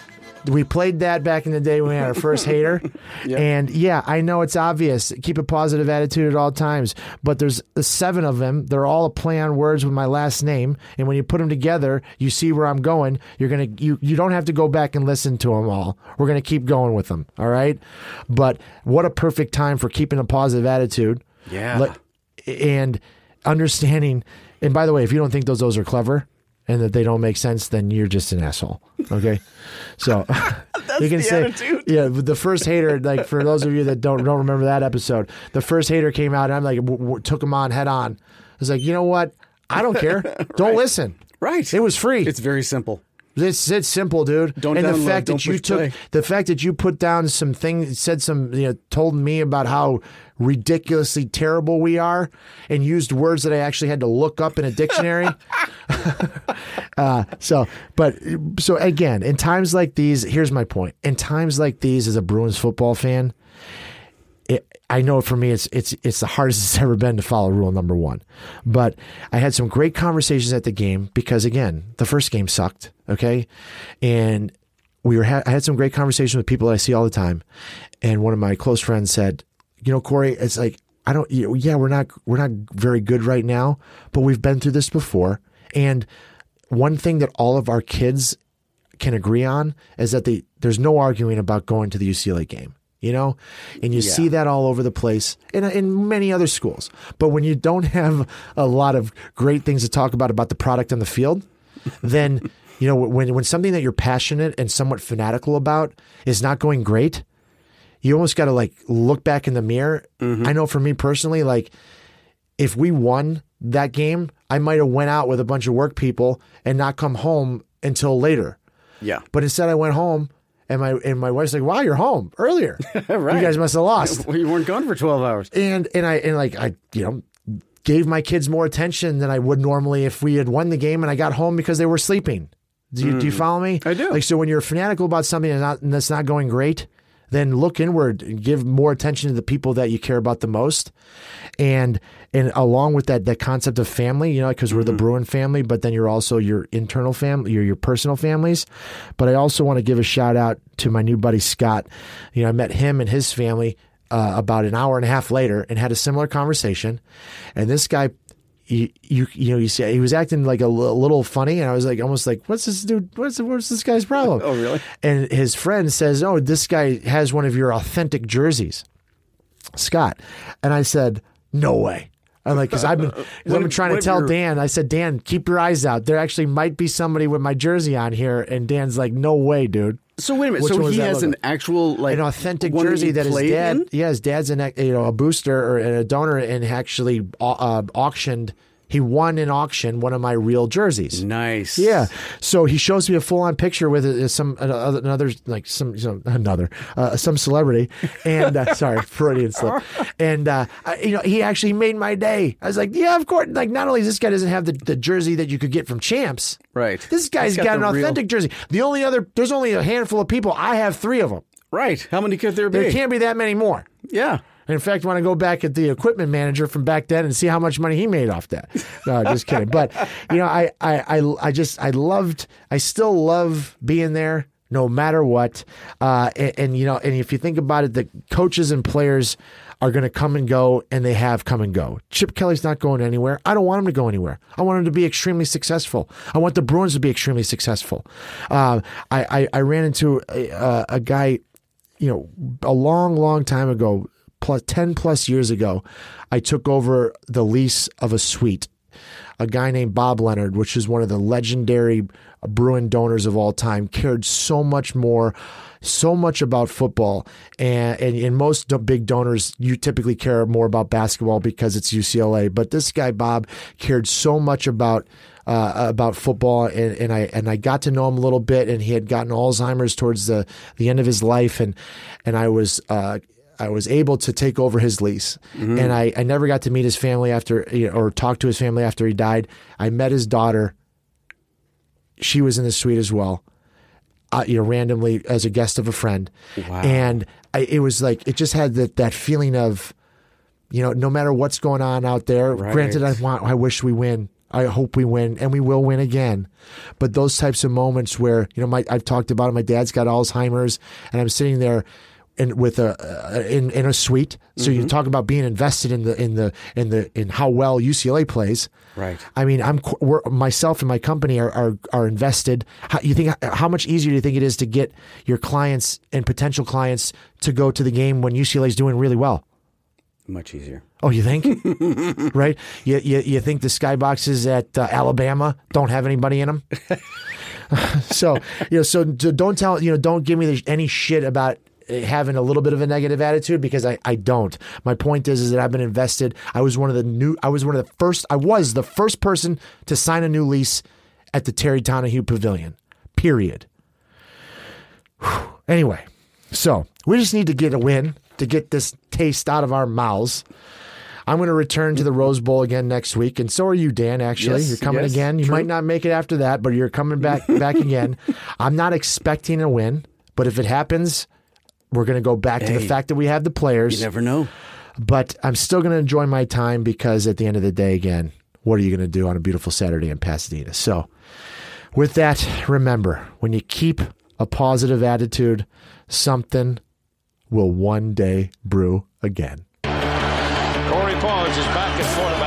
we played that back in the day when we had our first hater. And yeah, I know it's obvious. Keep a positive attitude at all times. But there's seven of them. They're all a play on words with my last name. And when you put them together, you see where I'm going. You're gonna you you don't have to go back and listen to them all. We're gonna keep going with them. All right. But what a perfect time for keeping a positive attitude. Yeah. And understanding. And by the way, if you don't think those those are clever and that they don't make sense, then you're just an asshole. Okay, so That's you can the say, attitude. yeah. The first hater, like for those of you that don't don't remember that episode, the first hater came out, and I'm like, w- w- took him on head on. I was like, you know what? I don't care. Don't listen. Right. It was free. It's very simple. It's it's simple, dude. Don't and the fact that you took play. the fact that you put down some things, said some, you know, told me about how ridiculously terrible we are, and used words that I actually had to look up in a dictionary. uh, so, but so again, in times like these, here's my point. In times like these, as a Bruins football fan, it, I know for me it's it's it's the hardest it's ever been to follow rule number one. But I had some great conversations at the game because again, the first game sucked. Okay, and we were ha- I had some great conversations with people that I see all the time, and one of my close friends said, "You know, Cory, it's like I don't. You know, yeah, we're not we're not very good right now, but we've been through this before, and." One thing that all of our kids can agree on is that they there's no arguing about going to the UCLA game. You know, and you see that all over the place in in many other schools. But when you don't have a lot of great things to talk about about the product on the field, then you know when when something that you're passionate and somewhat fanatical about is not going great, you almost got to like look back in the mirror. Mm-hmm. I know for me personally, like if we won that game, I might have went out with a bunch of work people and not come home until later. Yeah. But instead, I went home, and my and my wife's like, "Wow, you're home earlier. Right. You guys must have lost." You weren't gone for 12 hours. and and I and like I you know gave my kids more attention than I would normally if we had won the game and I got home because they were sleeping. Do you, do you follow me? Mm. I do. Like so, when you're fanatical about something and, not, and that's not going great, then look inward and give more attention to the people that you care about the most, and and along with that, that concept of family, you know, because we're the Mm-hmm. Bruin family, but then you're also your internal family, your your personal families. But I also want to give a shout out to my new buddy Scott. You know, I met him and his family uh, about an hour and a half later and had a similar conversation. And this guy, you you, you know, you see, he was acting like a li- little funny, and I was like, almost like, what's this dude? What's what's this guy's problem? Oh, really? And his friend says, oh, this guy has one of your authentic jerseys, Scott. And I said, no way. I'm like, because I've been, cause I've been if- trying to tell Dan. I said, Dan, keep your eyes out. There actually might be somebody with my jersey on here, and Dan's like, no way, dude. So wait a minute. Which so he has an actual like an authentic jersey he that his dad, in? yeah, his dad's an you know a booster or a donor, and actually uh, auctioned. He won an auction one of my real jerseys. Nice. Yeah. So he shows me a full on picture with uh, some uh, another like some, some another uh, some celebrity, and uh, sorry Freudian slip, and uh, I, you know he actually made my day. I was like, yeah, of course. Like not only this guy doesn't have the, the jersey that you could get from Champs, Right. This guy's He's got got, an the real- authentic jersey. The only other there's only a handful of people. I have three of them. Right. How many could there be? There can't be that many more. yeah. In fact, when I go back at the equipment manager from back then and see how much money he made off that. No, just kidding. But you know, I, I, I, I just, I loved, I still love being there, no matter what. Uh, and, and you know, and if you think about it, the coaches and players are going to come and go, and they have come and go. Chip Kelly's not going anywhere. I don't want him to go anywhere. I want him to be extremely successful. I want the Bruins to be extremely successful. Uh, I, I, I ran into a, a guy you know, a long, long time ago, plus 10 plus years ago, I took over the lease of a suite. A guy named Bob Leonard, which is one of the legendary Bruin donors of all time, cared so much more, so much about football. And, and, and most big donors, you typically care more about basketball because it's UCLA. But this guy, Bob, cared so much about uh, about football, and, and I and I got to know him a little bit, and he had gotten Alzheimer's towards the the end of his life, and and I was. Uh, I was able to take over his lease, and I, I never got to meet his family after, you know, or talk to his family after he died. I met his daughter. She was in the suite as well, uh, you know, randomly as a guest of a friend, wow. and I, it was like it just had that that feeling of, you know, no matter what's going on out there. Granted, I want, I wish we win. I hope we win, and we will win again. But those types of moments where you know, my I've talked about it. My dad's got Alzheimer's, and I'm sitting there. In, with a uh, in in a suite, so you talk about being invested in the in the in the in how well UCLA plays. Right. I mean, I'm myself and my company are are, are invested. How, you think how much easier do you think it is to get your clients and potential clients to go to the game when UCLA is doing really well? Much easier. Oh, you think? right? You, you you think the skyboxes at uh, Alabama don't have anybody in them? so you know, so, so don't tell you know, don't give me any shit about having a little bit of a negative attitude because I, I don't. My point is is that I've been invested. I was one of the new I was one of the first I was the first person to sign a new lease at the Terry Donahue Pavilion. Period. Whew. Anyway, so we just need to get a win to get this taste out of our mouths. I'm going to return to the Rose Bowl again next week, and so are you, Dan. Actually, Yes, you're coming yes, again. You true. might not make it after that, but you're coming back back again. I'm not expecting a win, but if it happens, we're going to go back to the fact that we have the players. You never know. But I'm still going to enjoy my time because at the end of the day, again, what are you going to do on a beautiful Saturday in Pasadena? So, with that, remember when you keep a positive attitude, something will one day brew again. Cory Paus is back at quarterback